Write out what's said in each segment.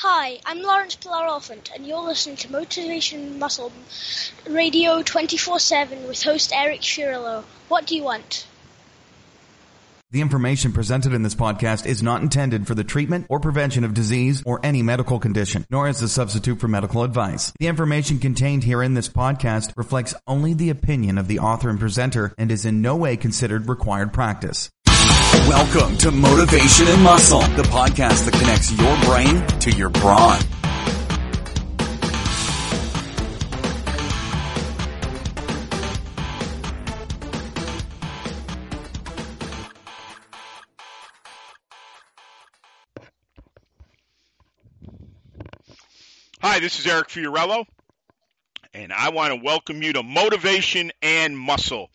Hi, I'm Lawrence Pilar-Oliphant, and you're listening to Motivation Muscle Radio 24-7 with host Eric Fiorillo. What do you want? The information presented in this podcast is not intended for the treatment or prevention of disease or any medical condition, nor is a substitute for medical advice. The information contained here in this podcast reflects only the opinion of the author and presenter and is in no way considered required practice. Welcome to Motivation and Muscle, the podcast that connects your brain to your brawn. Hi, this is Eric Fiorillo, and I want to welcome you to Motivation and Muscle,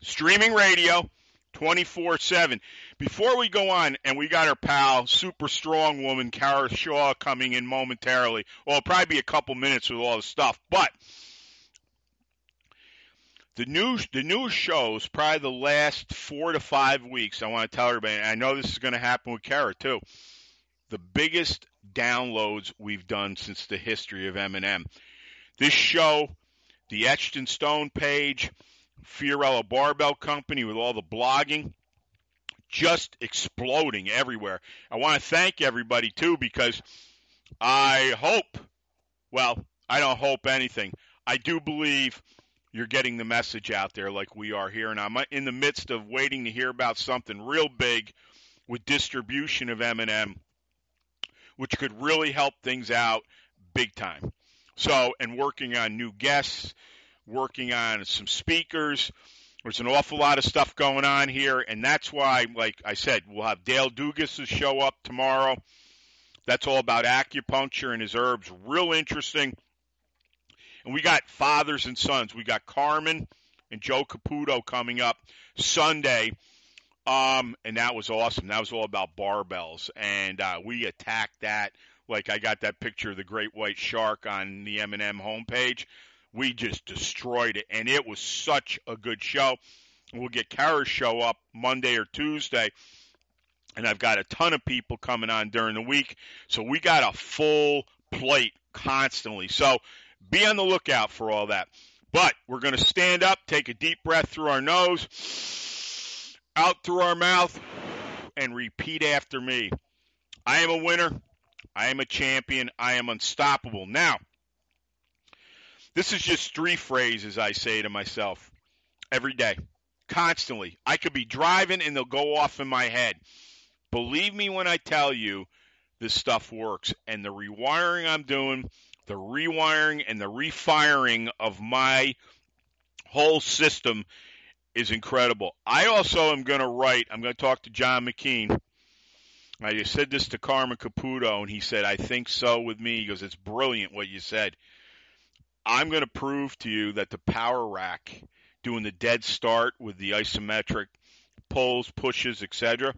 streaming radio 24 7. Before we go on, and we got our pal, super strong woman, Kara Shaw, coming in momentarily. Well, it'll probably be a couple minutes with all the stuff, but the news the news shows probably the last four to five weeks. I want to tell everybody. I know this is going to happen with Kara too. The biggest downloads we've done since the history of M&M. This show, the Etched in Stone page, Fiorillo Barbell Company with all the blogging, just exploding everywhere. I want to thank everybody too because I hope, well, I don't hope anything. I do believe you're getting the message out there like we are here, and I'm in the midst of waiting to hear about something real big with distribution of M&M, which could really help things out big time. So, and working on new guests, working on some speakers. There's an awful lot of stuff going on here, and that's why, like I said, we'll have Dale Dugas show up tomorrow. That's all about acupuncture and his herbs. Real interesting. And we got fathers and sons. We got Carmen and Joe Caputo coming up Sunday. Um, and that was awesome. That was all about barbells, and uh, we attacked that. Like I got that picture of the great white shark on the M&M homepage. We just destroyed it, and it was such a good show. We'll get Kara's show up Monday or Tuesday, and I've got a ton of people coming on during the week. So we got a full plate constantly. So be on the lookout for all that. But we're going to stand up, take a deep breath through our nose, out through our mouth, and repeat after me. I am a winner. I am a champion. I am unstoppable. Now, this is just three phrases I say to myself every day, constantly. I could be driving and they'll go off in my head. Believe me when I tell you this stuff works. And the rewiring I'm doing, the rewiring and the refiring of my whole system is incredible. I also am going to write, I'm going to talk to John McKean. I just said this to Carmen Caputo, and he said, I think so with me. He goes, It's brilliant what you said. I'm going to prove to you that the power rack, doing the dead start with the isometric pulls, pushes, etc.,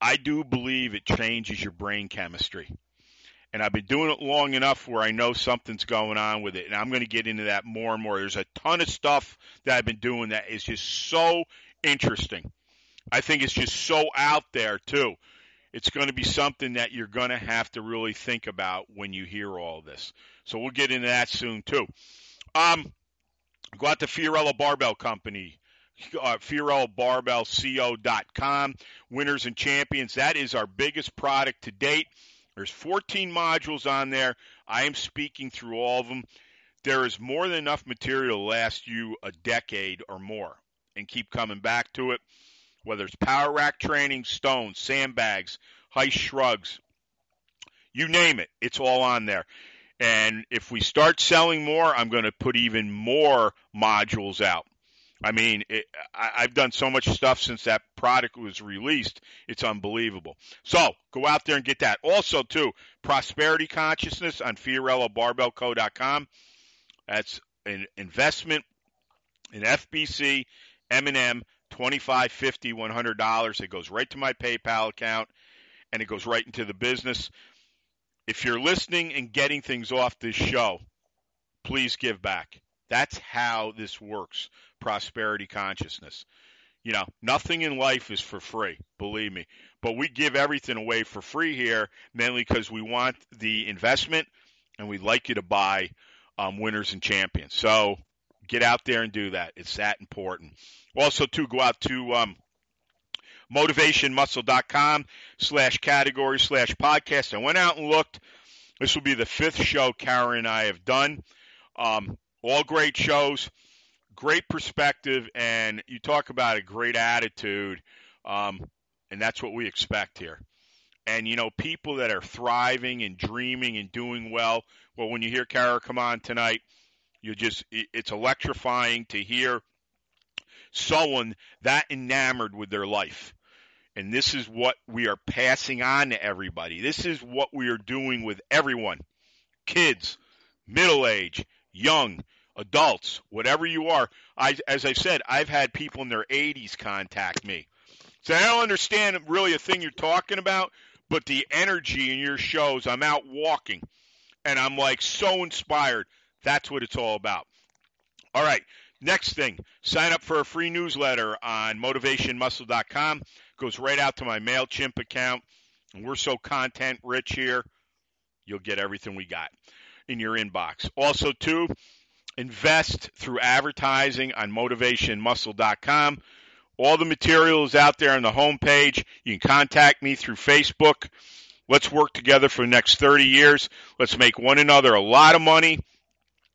I do believe it changes your brain chemistry. And I've been doing it long enough where I know something's going on with it. And I'm going to get into that more and more. There's a ton of stuff that I've been doing that is just so interesting. I think it's just so out there, too. It's going to be something that you're going to have to really think about when you hear all this. So we'll get into that soon, too. Um, go out to Fiorillo Barbell Company, uh. Winners and champions. That is our biggest product to date. There's 14 modules on there. I am speaking through all of them. There is more than enough material to last you a decade or more and keep coming back to it. Whether it's power rack training, stones, sandbags, high shrugs, you name it, it's all on there. And if we start selling more, I'm going to put even more modules out. I mean, it, I, I've done so much stuff since that product was released. It's unbelievable. So go out there and get that. Also, too, prosperity consciousness on FiorilloBarbellCo.com. That's an investment in FBC, M&M, twenty-five, fifty, one hundred dollars. It goes right to my PayPal account, and it goes right into the business. If you're listening and getting things off this show, please give back. That's how this works prosperity consciousness. You know, nothing in life is for free, believe me. But we give everything away for free here, mainly because we want the investment and we'd like you to buy um, winners and champions. So get out there and do that. It's that important. Also, to go out to um, motivationmuscle.com slash category slash podcast. I went out and looked. This will be the fifth show Kara and I have done. Um, all great shows, great perspective, and you talk about a great attitude, um, and that's what we expect here. And you know, people that are thriving and dreaming and doing well. Well, when you hear Kara come on tonight, you just it's electrifying to hear someone that enamored with their life. And this is what we are passing on to everybody. This is what we are doing with everyone kids, middle age, young, adults, whatever you are. I, as I said, I've had people in their 80s contact me. So I don't understand really a thing you're talking about, but the energy in your shows, I'm out walking and I'm like so inspired. That's what it's all about. All right. Next thing, sign up for a free newsletter on motivationmuscle.com. It Goes right out to my MailChimp account. And we're so content rich here, you'll get everything we got in your inbox. Also, too, invest through advertising on motivationmuscle.com. All the material is out there on the homepage. You can contact me through Facebook. Let's work together for the next 30 years. Let's make one another a lot of money,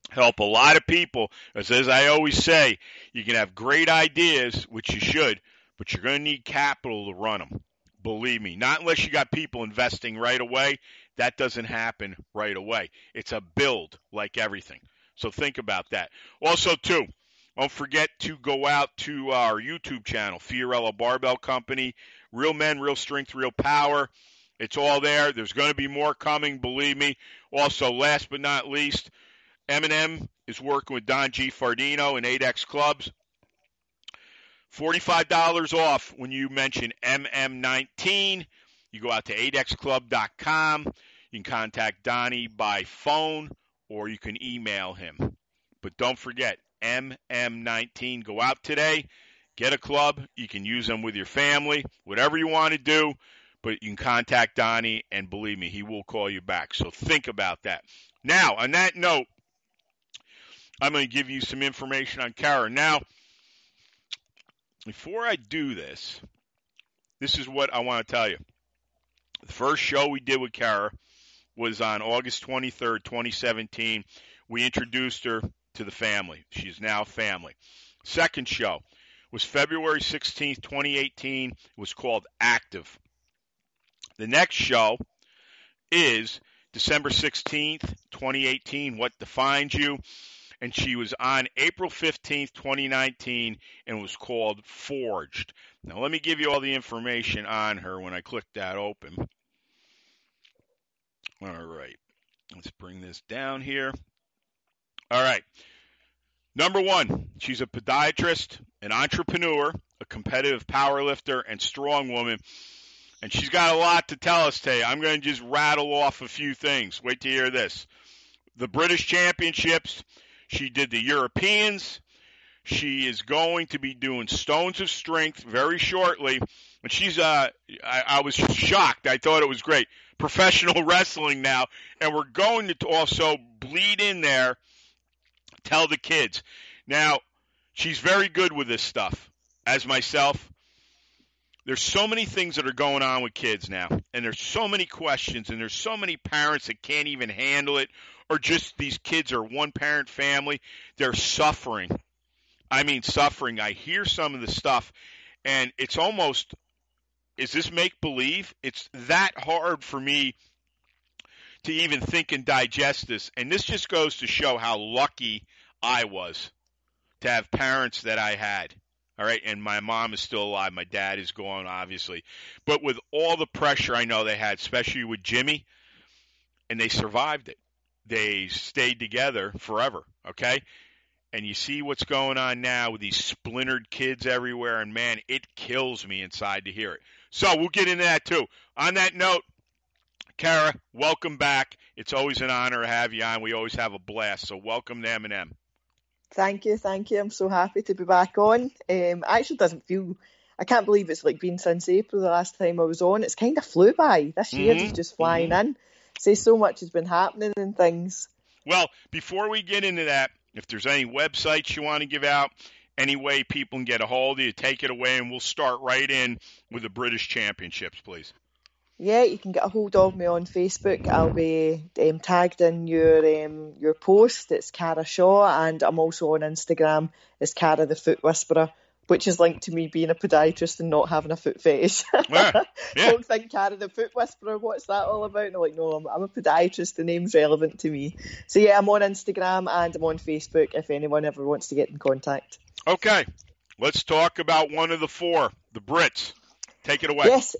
help a lot of people. As, as I always say, you can have great ideas, which you should, but you're going to need capital to run them. Believe me, not unless you got people investing right away. That doesn't happen right away. It's a build like everything. So think about that. Also, too, don't forget to go out to our YouTube channel, Fiorillo Barbell Company. Real men, real strength, real power. It's all there. There's going to be more coming, believe me. Also, last but not least, M&M is working with Don G. Fardino and 8X Clubs. $45 off when you mention MM19. You go out to 8xclub.com. You can contact Donnie by phone or you can email him. But don't forget, MM19. Go out today, get a club. You can use them with your family, whatever you want to do. But you can contact Donnie, and believe me, he will call you back. So think about that. Now, on that note, I'm going to give you some information on Kara. Now, before I do this, this is what I want to tell you. The first show we did with Kara was on August 23rd, 2017. We introduced her to the family. She's now family. Second show was February 16th, 2018. It was called Active. The next show is December 16th, 2018. What defines you? And she was on April 15th, 2019, and was called Forged. Now, let me give you all the information on her when I click that open. All right, let's bring this down here. All right. Number one, she's a podiatrist, an entrepreneur, a competitive power lifter, and strong woman. And she's got a lot to tell us today. I'm going to just rattle off a few things. Wait to hear this. The British Championships, she did the Europeans. She is going to be doing Stones of Strength very shortly. And she's, uh, I, I was shocked. I thought it was great. Professional wrestling now. And we're going to also bleed in there, tell the kids. Now, she's very good with this stuff, as myself. There's so many things that are going on with kids now, and there's so many questions, and there's so many parents that can't even handle it or just these kids are one parent family, they're suffering. I mean, suffering. I hear some of the stuff, and it's almost is this make believe? It's that hard for me to even think and digest this. And this just goes to show how lucky I was to have parents that I had. All right. And my mom is still alive. My dad is gone, obviously. But with all the pressure I know they had, especially with Jimmy, and they survived it they stayed together forever. Okay. And you see what's going on now with these splintered kids everywhere, and man, it kills me inside to hear it. So we'll get into that too. On that note, Kara, welcome back. It's always an honor to have you on. We always have a blast. So welcome to M&M. Thank you, thank you. I'm so happy to be back on. Um, actually doesn't feel. I can't believe it's like been since April the last time I was on. It's kind of flew by. This year Mhm, is just flying mhm. in. Say so much has been happening and things. Well, before we get into that, if there's any websites you want to give out, any way people can get a hold of you, take it away, and we'll start right in with the British Championships, please. Yeah, you can get a hold of me on Facebook. I'll be um, tagged in your um, your post. It's Kara Shaw, and I'm also on Instagram as Kara the Foot Whisperer, which is linked to me being a podiatrist and not having a foot fetish. Yeah, yeah. Don't think Kara the Foot Whisperer. What's that all about? And I'm like, no, I'm, I'm a podiatrist. The name's relevant to me. So yeah, I'm on Instagram and I'm on Facebook. If anyone ever wants to get in contact. Okay, let's talk about one of the four, the Brits. Take it away. Yes.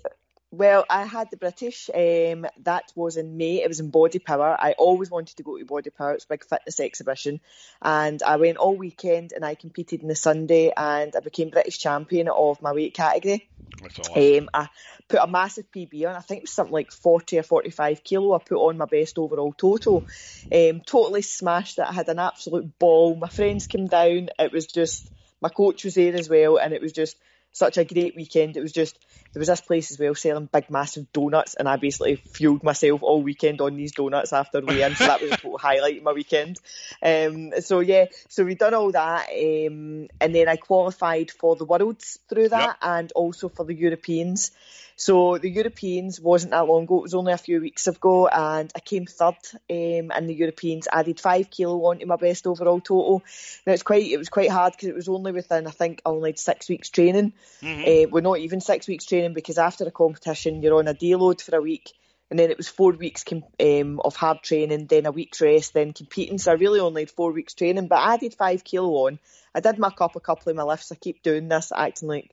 Well, I had the British. Um, that was in May. It was in Body Power. I always wanted to go to Body Power. It's a big fitness exhibition, and I went all weekend. And I competed on the Sunday, and I became British champion of my weight category. That's awesome. Um, I put a massive PB on. I think it was something like 40 or 45 kilo. I put on my best overall total. Um, totally smashed it. I had an absolute ball. My friends came down. It was just, my coach was there as well. And it was just such a great weekend. It was just, there was this place as well selling big, massive donuts. And I basically fueled myself all weekend on these donuts after weigh in. So that was a total highlight of my weekend. Um, so yeah, so we done all that. Um, and then I qualified for the Worlds through that and also for the Europeans. So the Europeans wasn't that long ago. It was only a few weeks ago, and I came third um, in the Europeans. Added five kilo onto my best overall total. Now it's quite it was quite hard because it was only within I think I only had six weeks training. Mhm. Uh, we're not even six weeks training because after a competition you're on a deload for a week. And then it was four weeks um, of hard training, then a week's rest, then competing. So I really only had four weeks training, but I added five kilo on. I did muck up a couple of my lifts. I keep doing this, acting like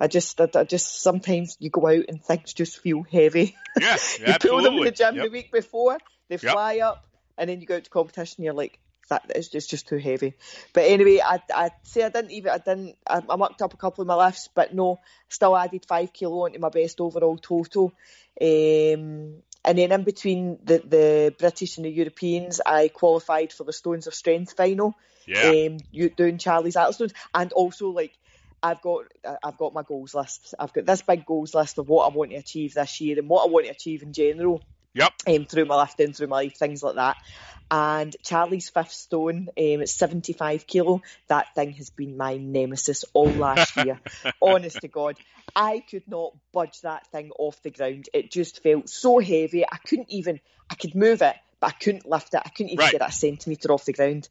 I just, I, I just sometimes you go out and things just feel heavy. Yeah, you pull them in the gym Yep. the week before, they Yep. fly up, and then you go out to competition, you're like, that is just, just too heavy. But anyway, I, I say I didn't even, I didn't, I, I mucked up a couple of my lifts, but no, still added five kilo onto my best overall total. Um, and then in between the, the British and the Europeans, I qualified for the Stones of Strength final Yeah. um, you doing Charlie's Atlas and also like I've got I've got my goals list. I've got this big goals list of what I want to achieve this year and what I want to achieve in general. Yep. Um, through my lifting, through my life, things like that. And Charlie's fifth stone, um, it's 75 kilo. That thing has been my nemesis all last year. Honest to God, I could not budge that thing off the ground. It just felt so heavy. I couldn't even, I could move it, but I couldn't lift it. I couldn't even Right. get it a centimetre off the ground.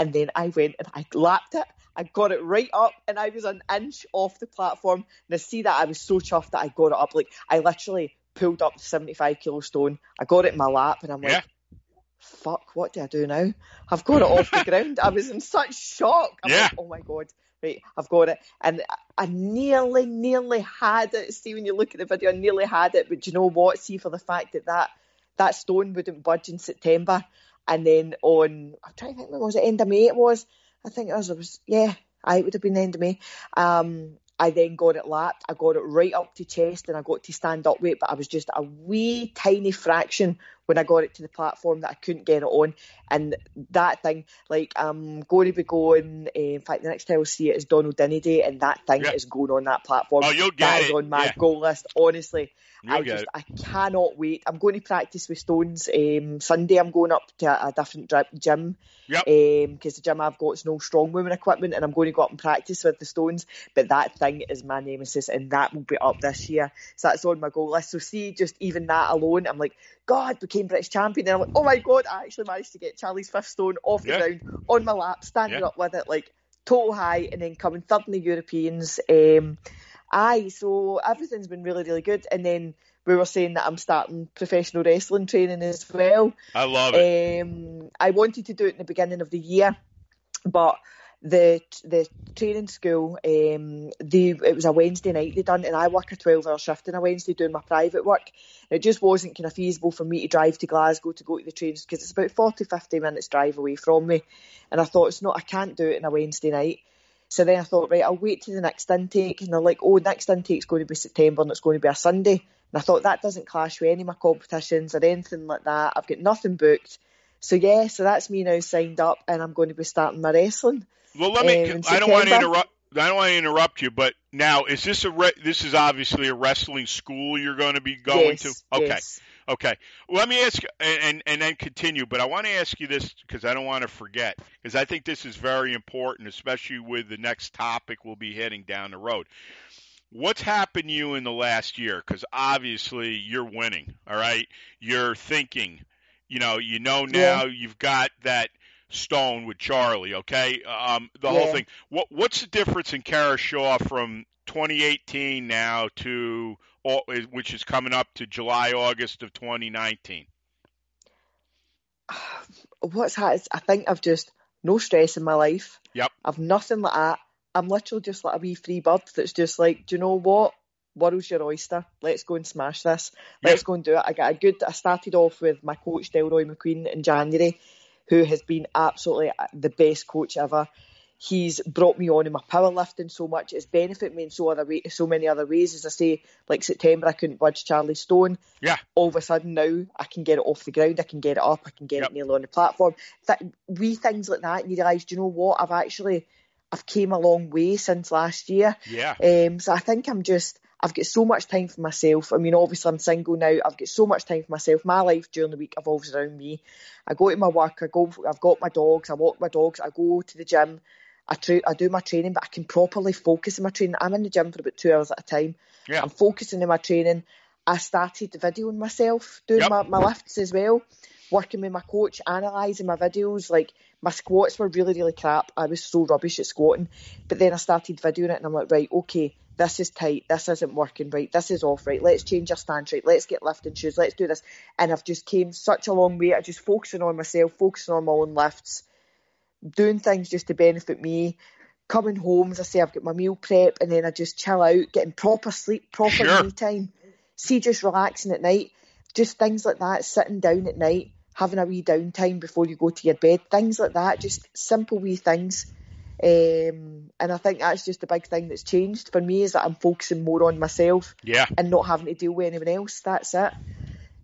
And then I went and I lapped it. I got it right up and I was an inch off the platform. And I see that I was so chuffed that I got it up. Like I literally pulled up the 75 kilo stone. I got it in my lap and I'm like, fuck, what do I do now? I've got it off the ground. I was in such shock. I'm Yeah. like, oh my God. Right, I've got it. And I- nearly, nearly had it. See, when you look at the video, I nearly had it. But do you know what? See, for the fact that that, that stone wouldn't budge in September. And then on, I'm trying to think, when was it? End of May it was. I think it was, it was yeah, I it would have been end of May. Um, I then got it lapped. I got it right up to chest and I got to stand up weight, but I was just a wee tiny fraction when I got it to the platform that I couldn't get it on. And that thing, like, I'm going to be going, uh, in fact, the next time I'll see it is Donald Dinnie Day, and that thing Yeah. is going on that platform. Oh, you'll get That it. is on my Yeah. goal list, honestly. You'll I just, it. I cannot wait. I'm going to practice with Stones. Um, Sunday, I'm going up to a, a different gym Yep. because the gym I've got is no strong women equipment, and I'm going to go up and practice with the Stones. But that thing is my nemesis, and that will be up this year. So that's on my goal list. So see, just even that alone, I'm like, God, became British champion, and I'm like, oh my God, I actually managed to get Charlie's fifth stone off the Yeah. ground on my lap, standing Yeah. up with it, like total high, and then coming third in the Europeans. Um, aye, so everything's been really, really good, and then. We were saying that I'm starting professional wrestling training as well. I love it. Um, I wanted to do it in the beginning of the year, but the the training school, um, they it was a Wednesday night they done, and I work a twelve hour shift on a Wednesday doing my private work. It just wasn't kind of feasible for me to drive to Glasgow to go to the trains because it's about 40, 50 minutes drive away from me, and I thought it's not, I can't do it on a Wednesday night. So then I thought, right, I'll wait to the next intake, and they're like, oh, next intake's going to be September, and it's going to be a Sunday. And I thought that doesn't clash with any of my competitions or anything like that. I've got nothing booked. So yeah, so that's me now signed up, and I'm going to be starting my wrestling. Well, let me. I don't want to interrupt. I don't want to interrupt you, but now is this a re- this is obviously a wrestling school you're going to be going yes, to? Okay, yes. okay. Let me ask and and, and then continue, but I want to ask you this because I don't want to forget because I think this is very important, especially with the next topic we'll be heading down the road. What's happened to you in the last year? Because obviously you're winning. All right, you're thinking. You know, you know now you've got that stone with Charlie. Okay, um, the whole thing. What what's the difference in Kara Shaw from 2018 now to which is coming up to July August of 2019? What's that? I think I've just no stress in my life. Yep. I've nothing like that. I'm literally just like a wee free bird that's just like, do you know what? World's your oyster. Let's go and smash this. Let's go and do it. I got a good. I started off with my coach Delroy McQueen in January, who has been absolutely the best coach ever. He's brought me on in my powerlifting so much. It's benefited me in so other way, so many other ways. As I say, like September, I couldn't budge Charlie Stone. Yeah. All of a sudden now, I can get it off the ground. I can get it up. I can get Yep. it nearly on the platform. Th- wee things like that, and you realise, do you know what? I've actually, I've came a long way since last year. Yeah. Um, so I think I'm just, I've got so much time for myself. I mean, obviously I'm single now. I've got so much time for myself. My life during the week evolves around me. I go to my work. I go. I've got my dogs. I walk my dogs. I go to the gym. I tra- I do my training, but I can properly focus on my training. I'm in the gym for about two hours at a time. Yeah. I'm focusing on my training. I started videoing myself, doing Yep. my, my lifts as well, working with my coach, analysing my videos. Like my squats were really, really crap. I was so rubbish at squatting. But then I started videoing it and I'm like, right, okay, this is tight, this isn't working right, this is off right, let's change our stance right, let's get lifting shoes, let's do this. And I've just came such a long way. I just focusing on myself, focusing on my own lifts, doing things just to benefit me. Coming home, as I say, I've got my meal prep and then I just chill out, getting proper sleep, proper Sure. me time. See, just relaxing at night, just things like that, sitting down at night, having a wee downtime before you go to your bed, things like that, just simple wee things. Um, and I think that's just the big thing that's changed for me is that I'm focusing more on myself Yeah. and not having to deal with anyone else. That's it.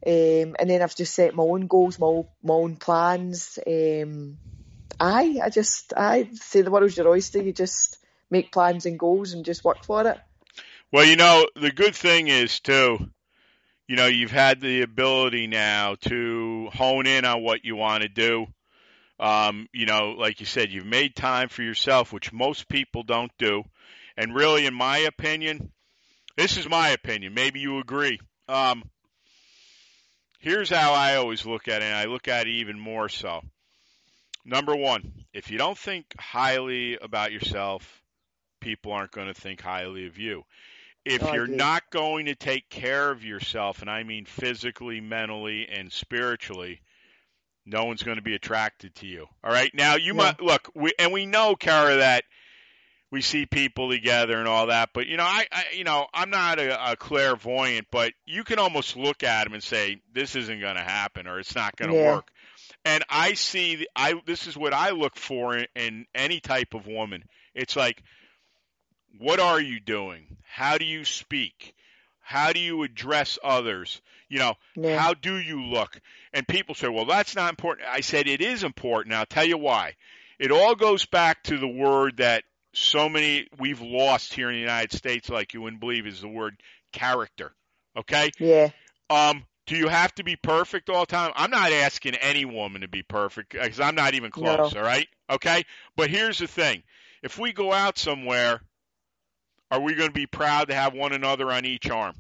Um, and then I've just set my own goals, my own, my own plans. Um, I, I just, I say the world's your oyster. You just make plans and goals and just work for it. Well, you know, the good thing is too, you know, you've had the ability now to hone in on what you want to do. Um, you know, like you said, you've made time for yourself, which most people don't do. And really, in my opinion, this is my opinion. Maybe you agree. Um, here's how I always look at it, and I look at it even more so. Number one, if you don't think highly about yourself, people aren't going to think highly of you. If I you're not going to take care of yourself, and I mean physically, mentally, and spiritually, no one's going to be attracted to you. All right. Now you Yeah. might look, we, and we know, Kara, that we see people together and all that. But you know, I, I you know, I'm not a, a clairvoyant, but you can almost look at them and say, "This isn't going to happen," or "It's not going to Yeah. work." And I see, I this is what I look for in, in any type of woman. It's like, what are you doing? How do you speak? How do you address others? You know, Yeah. how do you look? And people say, well, that's not important. I said, it is important. I'll tell you why. It all goes back to the word that so many we've lost here in the United States, like you wouldn't believe, is the word character. Okay? Yeah. Um, do you have to be perfect all the time? I'm not asking any woman to be perfect because I'm not even close. No. All right, okay. But here's the thing: if we go out somewhere, are we going to be proud to have one another on each arm?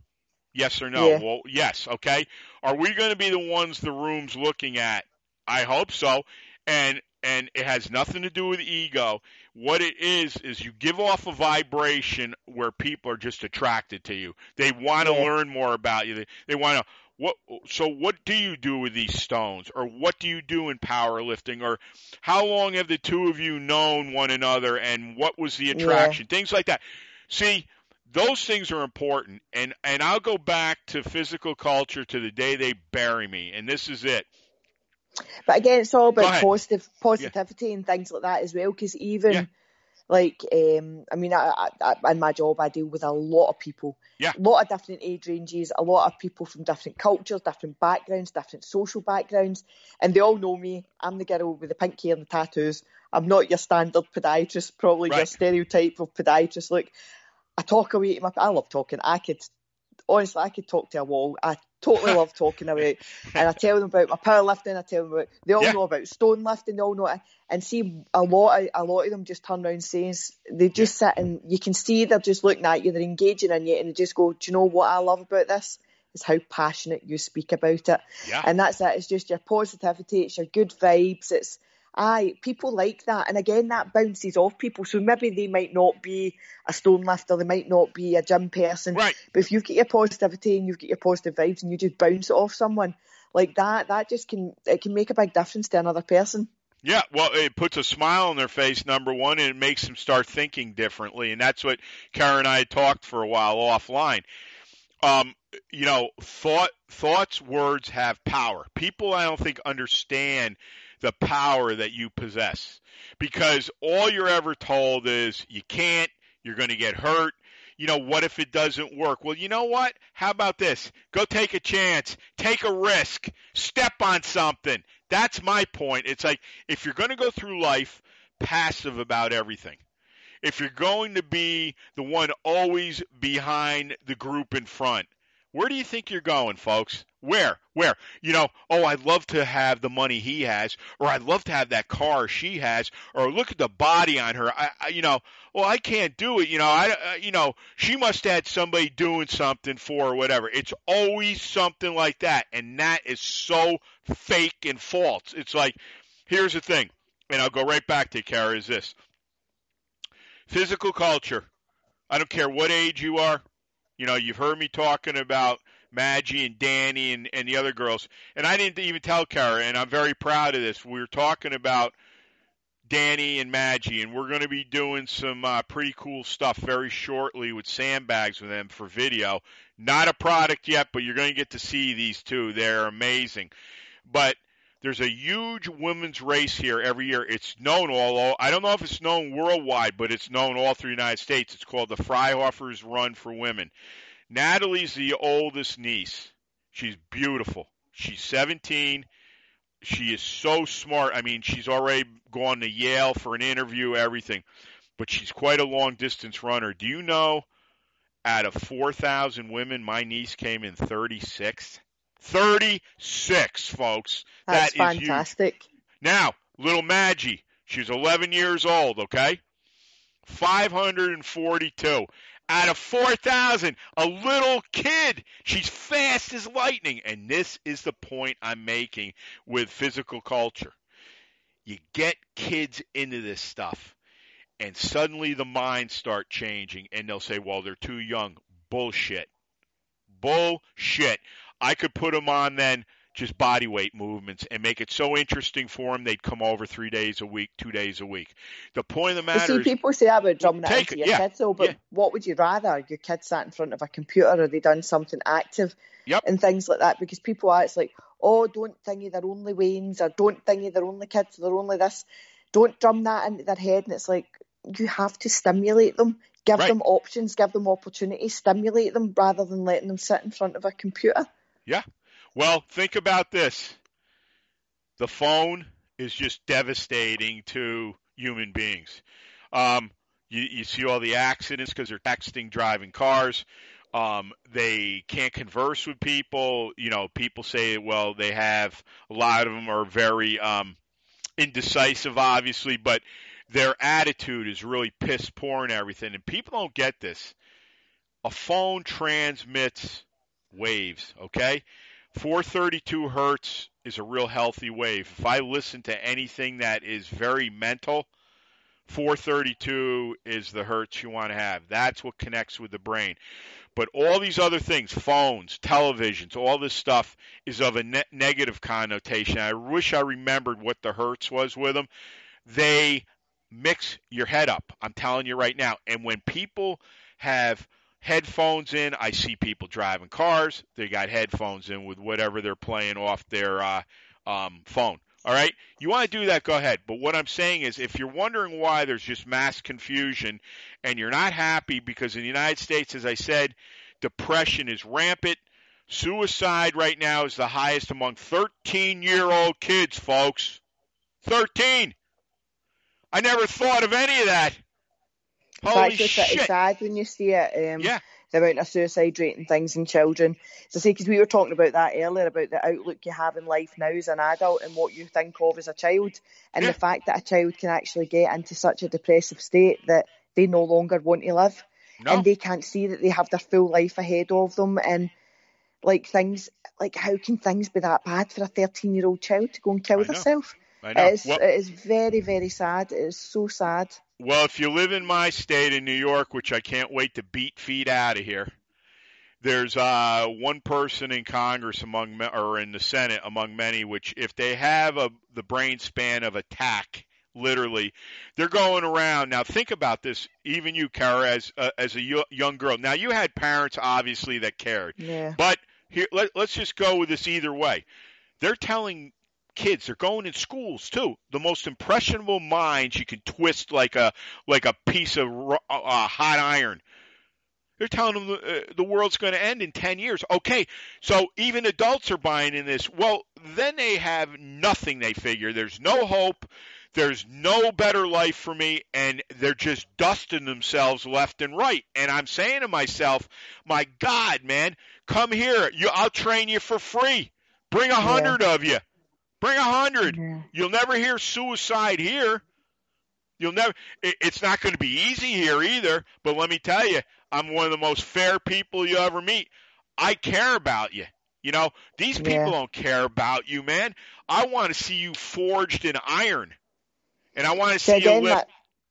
Yes or no? Yeah. Well, yes. Okay. Are we going to be the ones the room's looking at? I hope so. And and it has nothing to do with ego. What it is is you give off a vibration where people are just attracted to you. They want to Yeah. learn more about you. They, they want to what so what do you do with these stones or what do you do in powerlifting or how long have the two of you known one another and what was the attraction things like that see those things are important and and I'll go back to physical culture to the day they bury me and this is it But again, it's all about positive positivity and things like that as well. Because even Yeah. Like, um, I mean, I, I, in my job, I deal with a lot of people. Yeah. A lot of different age ranges, a lot of people from different cultures, different backgrounds, different social backgrounds, and they all know me. I'm the girl with the pink hair and the tattoos. I'm not your standard podiatrist, probably Right. your stereotype of podiatrist. Look, I talk away to my. I love talking. I could, honestly, I could talk to a wall. I totally love talking about, and I tell them about my powerlifting. I tell them about. They all Yeah. know about stone lifting. They all know. And see, a lot, of, a lot of them just turn around saying they just sit and you can see they're just looking at you. They're engaging in you, and they just go, "Do you know what I love about this?" Is how passionate you speak about it. Yeah. And that's it. It's just your positivity. It's your good vibes. It's aye, people like that. And again, that bounces off people. So maybe they might not be a stone lifter, they might not be a gym person. Right. But if you've got your positivity and you've got your positive vibes and you just bounce it off someone like that, that just can it can make a big difference to another person. Yeah, well, it puts a smile on their face, number one, and it makes them start thinking differently. And that's what Karen and I talked for a while offline. Um, you know, thought, thoughts, words have power. People, I don't think, understand the power that you possess because all you're ever told is you can't, you're going to get hurt. You know, what if it doesn't work? Well, you know what? How about this? Go take a chance, take a risk, step on something. That's my point. It's like if you're going to go through life passive about everything, if you're going to be the one always behind the group in front, where do you think you're going, folks? Where? Where? You know, oh, I'd love to have the money he has, or I'd love to have that car she has, or look at the body on her. I, I you know, well, I can't do it. You know, I, uh, you know, she must have had somebody doing something for her, whatever. It's always something like that, and that is so fake and false. It's like, here's the thing, and I'll go right back to Kara. Is this physical culture? I don't care what age you are. You know, you've heard me talking about Maggie and Danny and, and the other girls. And I didn't even tell Kara, and I'm very proud of this. We were talking about Danny and Maggie, and we're going to be doing some uh, pretty cool stuff very shortly with sandbags with them for video. Not a product yet, but you're going to get to see these two. They're amazing. But there's a huge women's race here every year. It's known all. I don't know if it's known worldwide, but it's known all through the United States. It's called the Freihofer's Run for Women. Natalie's the oldest niece. She's beautiful. She's 17. She is so smart. I mean, she's already gone to Yale for an interview, everything. But she's quite a long distance runner. Do you know out of 4,000 women, my niece came in 36th? 36, folks. That's That is huge. fantastic. Now, little Maggie, she's 11 years old, okay? 542. Out of 4,000, a little kid. She's fast as lightning. And this is the point I'm making with physical culture. You get kids into this stuff, and suddenly the minds start changing, and they'll say, well, they're too young. Bullshit. Bullshit. I could put them on then just body weight movements and make it so interesting for them they'd come over three days a week, two days a week. The point of the You matter see, is, people say that about drumming it into your yeah, kids, though, but yeah. what would you rather? Your kid sat in front of a computer or they done something active Yep. and things like that? Because people are, it's like, oh, don't thingy they're only wains or don't thingy they're only kids, they're only this. Don't drum that into their head. And it's like, you have to stimulate them, give Right. them options, give them opportunities, stimulate them rather than letting them sit in front of a computer. Yeah. Well, think about this. The phone is just devastating to human beings. Um, you, you see all the accidents because they're texting, driving cars. Um, they can't converse with people. You know, people say, well, they have a lot of them are very um, indecisive, obviously, but their attitude is really piss poor and everything. And people don't get this. A phone transmits waves, okay? 432 hertz is a real healthy wave. If I listen to anything that is very mental, 432 is the hertz you want to have. That's what connects with the brain. But all these other things, phones, televisions, all this stuff is of a ne- negative connotation. I wish I remembered what the hertz was with them. They mix your head up. I'm telling you right now. And when people have headphones in, I see people driving cars. They got headphones in with whatever they're playing off their uh, um, phone. All right? You want to do that, go ahead. But what I'm saying is if you're wondering why there's just mass confusion and you're not happy because in the United States, as I said, depression is rampant. Suicide right now is the highest among 13 year old kids, folks. 13. I never thought of any of that. Holy it's shit. It's sad when you see it. Um, Yeah. The amount of suicide rate and things in children. I say, because we were talking about that earlier about the outlook you have in life now as an adult and what you think of as a child, and Yeah. the fact that a child can actually get into such a depressive state that they no longer want to live, No. and they can't see that they have their full life ahead of them, and like things like how can things be that bad for a 13 year old child to go and kill themselves? I know. It is, Well- it is very, very sad. It is so sad. Well, if you live in my state in New York, which I can't wait to beat feet out of here, there's uh, one person in Congress among or in the Senate among many, which if they have a the brain span of a tack, literally, they're going around. Now think about this. Even you, Kara, as uh, as a young girl. Now you had parents obviously that cared, Yeah. but here let, let's just go with this either way. They're telling kids. They're going in schools too. The most impressionable minds you can twist like a like a piece of ro- uh, hot iron. They're telling them the, uh, the world's going to end in 10 years. Okay so even adults are buying in this. Well then they have nothing they figure. There's no hope. There's no better life for me and they're just dusting themselves left and right. And i'm saying to myself my god man come here. You i'll train you for free. Bring a hundred of you Bring a hundred. Yeah. You'll never hear suicide here. You'll never. It, it's not going to be easy here either. But let me tell you, I'm one of the most fair people you ever meet. I care about you. You know, these people Yeah. don't care about you, man. I want to see you forged in iron, and I want to see you again, lift. that,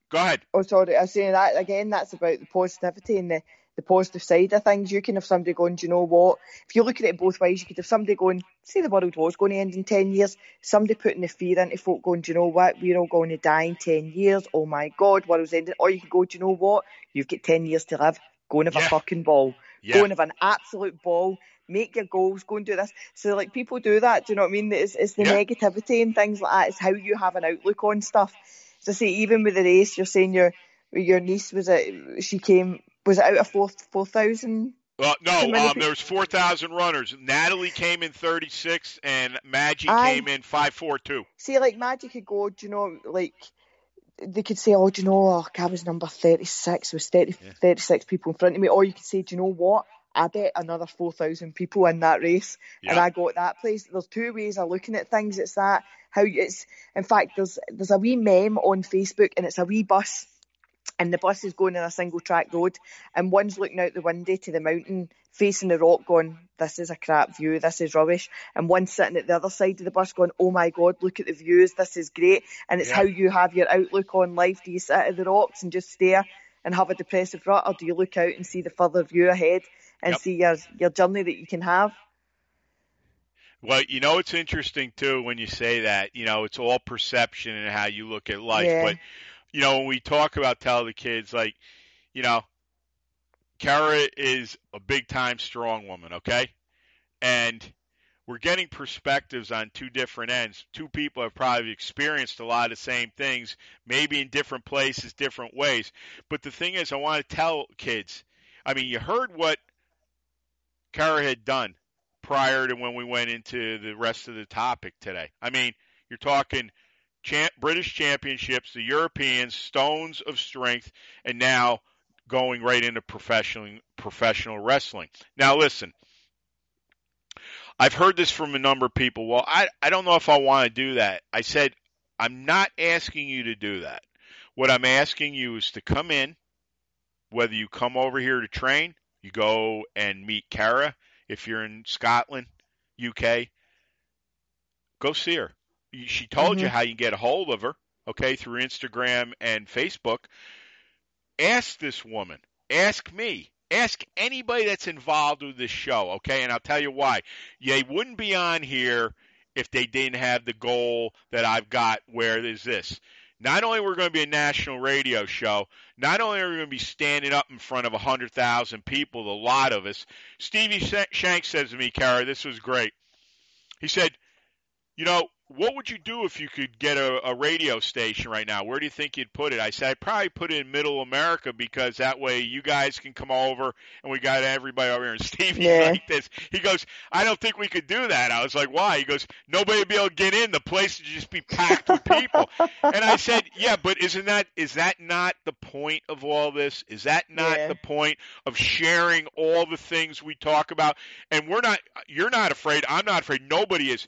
Go ahead. oh sorry, I was saying that again. That's about the positivity and the, the positive side of things. You can have somebody going, do you know what? If you look at it both ways, you could have somebody going, say the world was going to end in ten years. Somebody putting the fear into folk going, do you know what? We're all going to die in ten years. Oh my God, world's ending. Or you could go, do you know what? You've got ten years to live. Go and have Yeah. a fucking ball. Yeah. Go and have an absolute ball. Make your goals. Go and do this. So like people do that. Do you know what I mean? It's, it's the Yeah. negativity and things like that. It's how you have an outlook on stuff. So say even with the race, you're saying your your niece was it? She came. Was it out of four four thousand? Uh, no, um, pe- there's 4,000 runners. Natalie came in 36, and Maggie came in 542. See, like Magic could go. Do you know? Like they could say, oh, do you know? Oh, I was number thirty six. Was 30, Yeah. 36 people in front of me. Or you could say, do you know what? I bet another four thousand people in that race, and Yeah. I got that place. There's two ways of looking at things. It's that how it's. In fact, there's there's a wee meme on Facebook, and it's a wee bus, and the bus is going on a single track road, and one's looking out the window to the mountain, facing the rock, going, "This is a crap view. This is rubbish," and one's sitting at the other side of the bus, going, "Oh my God, look at the views. This is great." And it's Yeah. how you have your outlook on life. Do you sit at the rocks and just stare and have a depressive rut, or do you look out and see the further view ahead and Yep. see your your journey that you can have? Well, you know, it's interesting too when you say that. You know, it's all perception and how you look at life. Yeah. But you know, when we talk about tell the kids, like, you know, Kara is a big time strong woman, okay? And we're getting perspectives on two different ends. Two people have probably experienced a lot of the same things, maybe in different places, different ways. But the thing is, I want to tell kids. I mean, you heard what Kara had done prior to when we went into the rest of the topic today. I mean, you're talking champ, British championships, the Europeans, stones of strength, and now going right into professional professional wrestling. Now, listen. I've heard this from a number of people. Well, I, I don't know if I want to do that. I said, I'm not asking you to do that. What I'm asking you is to come in, whether you come over here to train, you go and meet Kara. If you're in Scotland, UK, go see her. She told you Mhm. how you can get a hold of her, okay, through Instagram and Facebook. Ask this woman. Ask me. Ask anybody that's involved with this show, okay? And I'll tell you why. They wouldn't be on here if they didn't have the goal that I've got where there's this. Not only we're going to be a national radio show, not only are we going to be standing up in front of 100,000 people, a lot of us. Stevie Shank says to me, Kara, this was great. He said, you know, what would you do if you could get a, a radio station right now? Where do you think you'd put it? I said I'd probably put it in Middle America because that way you guys can come over and we got everybody over here. And Stevie Yeah. like this. He goes, I don't think we could do that. I was like, why? He goes, nobody would be able to get in. The place would just be packed with people. and I said, yeah, but isn't that is that not the point of all this? Is that not Yeah. the point of sharing all the things we talk about? And we're not. You're not afraid. I'm not afraid. Nobody is.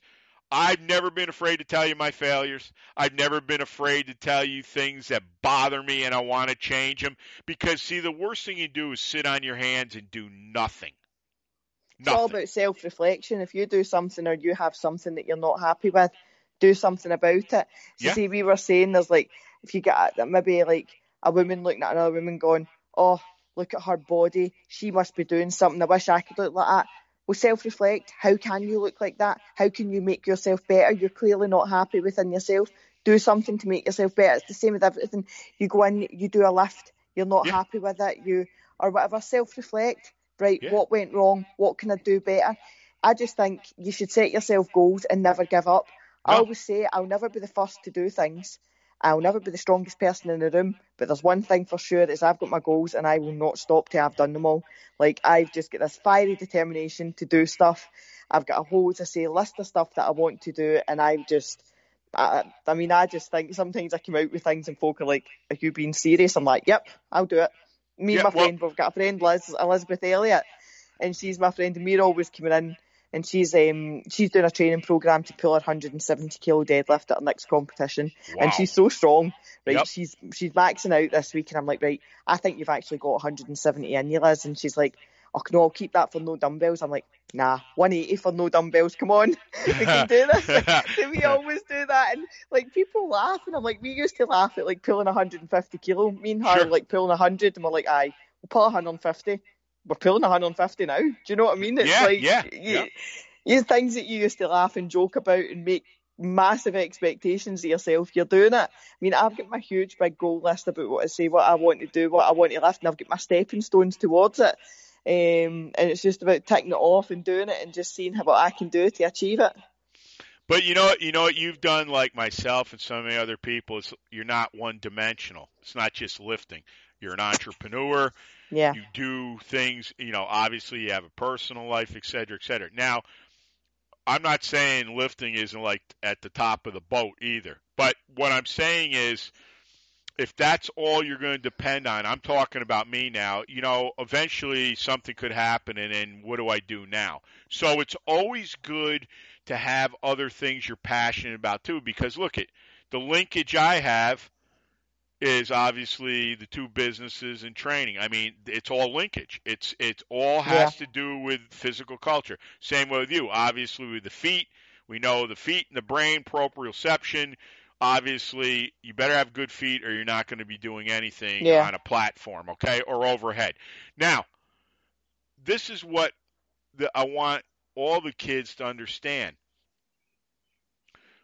I've never been afraid to tell you my failures. I've never been afraid to tell you things that bother me and I want to change them. Because, see, the worst thing you do is sit on your hands and do nothing. It's all about self reflection. If you do something or you have something that you're not happy with, do something about it. So Yeah. see, we were saying there's like if you get maybe like a woman looking at another woman going, Oh, look at her body, she must be doing something. I wish I could look like that. Well, self reflect. How can you look like that? How can you make yourself better? You're clearly not happy within yourself. Do something to make yourself better. It's the same with everything. You go in, you do a lift, you're not Yeah. happy with it, you or whatever. Self reflect. Right, Yeah. what went wrong? What can I do better? I just think you should set yourself goals and never give up. I always say I'll never be the first to do things. I'll never be the strongest person in the room, but there's one thing for sure is I've got my goals and I will not stop till I've done them all. Like I've just got this fiery determination to do stuff. I've got a whole, as I say, list of stuff that I want to do, and I've just, I, I mean, I just think sometimes I come out with things and folk are like, "Are you being serious?" I'm like, "Yep, I'll do it." Me Yeah, and my well- friend, we've got a friend, Liz, Elizabeth Elliott, and she's my friend, and we're always coming in and she's um she's doing a training program to pull her 170 kilo deadlift at her next competition, Wow. and she's so strong. Right, Yep. she's she's maxing out this week, and I'm like, right, I think you've actually got 170 in you, Liz, and she's like, oh no, I'll keep that for no dumbbells. I'm like, nah, 180 for no dumbbells. Come on, we can do this. We always do that, and like people laugh, and I'm like, we used to laugh at like pulling 150 kilo. Me and her Sure. like pulling 100, and we're like, aye, we'll pull 150. We're pulling 150 now. Do you know what I mean? It's Yeah, like yeah, you, yeah. you things that you used to laugh and joke about and make massive expectations of yourself. You're doing it. I mean, I've got my huge big goal list about what I say, what I want to do, what I want to lift, and I've got my stepping stones towards it. Um, and it's just about ticking it off and doing it and just seeing how, what I can do to achieve it. But you know what? You know what you've done, like myself and so many other people. Is you're not one dimensional. It's not just lifting. You're an entrepreneur. Yeah. You do things. You know, obviously you have a personal life, et cetera, et cetera. Now, I'm not saying lifting isn't like at the top of the boat either. But what I'm saying is, if that's all you're going to depend on, I'm talking about me now. You know, eventually something could happen, and then what do I do now? So it's always good to have other things you're passionate about too. Because look at the linkage I have is obviously the two businesses and training. I mean, it's all linkage. It's it's all has to do with physical culture. Same way with you. Obviously with the feet, we know the feet and the brain, proprioception. Obviously, you better have good feet or you're not going to be doing anything Yeah. on a platform, okay, or overhead. Now, this is what the, I want all the kids to understand.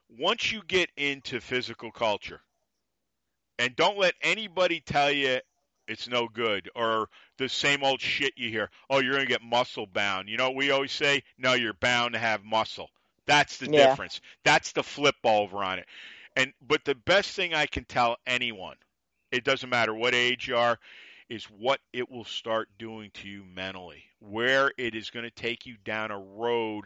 Once you get into physical culture, and don't let anybody tell you it's no good or the same old shit you hear. Oh, you're going to get muscle bound. You know what we always say? No, you're bound to have muscle. That's the Yeah. difference. That's the flip over on it. And but the best thing I can tell anyone, it doesn't matter what age you are, is what it will start doing to you mentally. Where it is going to take you down a road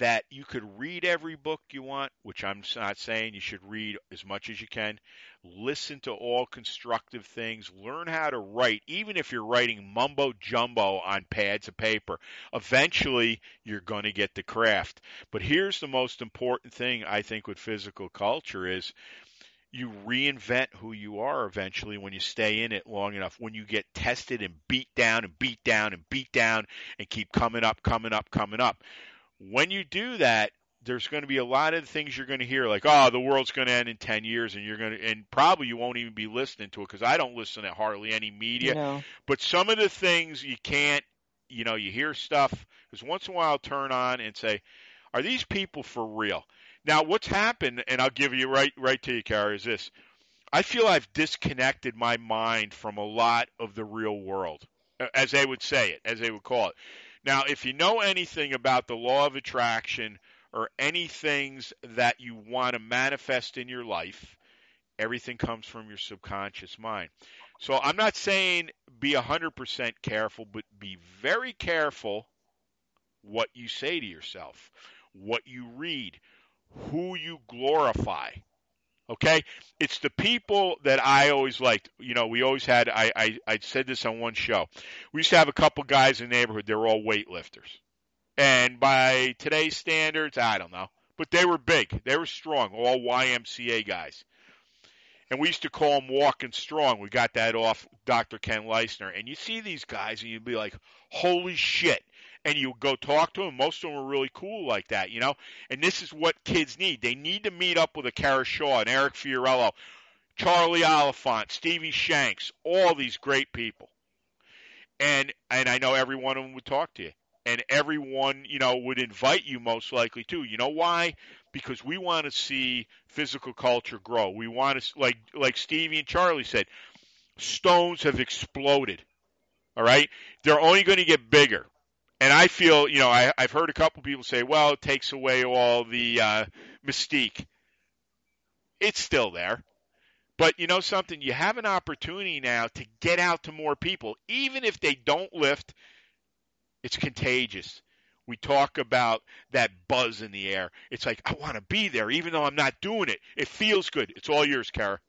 that you could read every book you want, which I'm not saying you should read as much as you can. Listen to all constructive things. Learn how to write, even if you're writing mumbo jumbo on pads of paper. Eventually, you're going to get the craft. But here's the most important thing I think with physical culture is you reinvent who you are eventually when you stay in it long enough. When you get tested and beat down and beat down and beat down and keep coming up, coming up, coming up. When you do that, there's going to be a lot of things you're going to hear like, "Oh, the world's going to end in 10 years," and you're going to, and probably you won't even be listening to it because I don't listen to hardly any media. No. But some of the things you can't, you know, you hear stuff because once in a while I'll turn on and say, "Are these people for real?" Now, what's happened, and I'll give you right right to you, Kara, is this: I feel I've disconnected my mind from a lot of the real world, as they would say it, as they would call it. Now, if you know anything about the law of attraction or any things that you want to manifest in your life, everything comes from your subconscious mind. So I'm not saying be 100% careful, but be very careful what you say to yourself, what you read, who you glorify. Okay? It's the people that I always liked. You know, we always had, I, I, I said this on one show. We used to have a couple guys in the neighborhood, they were all weightlifters. And by today's standards, I don't know. But they were big. They were strong, all YMCA guys. And we used to call them walking strong. We got that off Dr. Ken Leistner, And you see these guys and you'd be like, holy shit. And you go talk to them. Most of them are really cool like that, you know? And this is what kids need. They need to meet up with a Kara Shaw and Eric Fiorillo, Charlie Oliphant, Stevie Shanks, all these great people. And and I know every one of them would talk to you and everyone, you know, would invite you most likely too. You know why? Because we want to see physical culture grow. We want to, like like Stevie and Charlie said, stones have exploded. All right, they're only going to get bigger. And I feel, you know, I, I've heard a couple people say, well, it takes away all the uh, mystique. It's still there. But you know something? You have an opportunity now to get out to more people, even if they don't lift it's contagious. We talk about that buzz in the air. It's like, I want to be there, even though I'm not doing it. It feels good. It's all yours, Kara.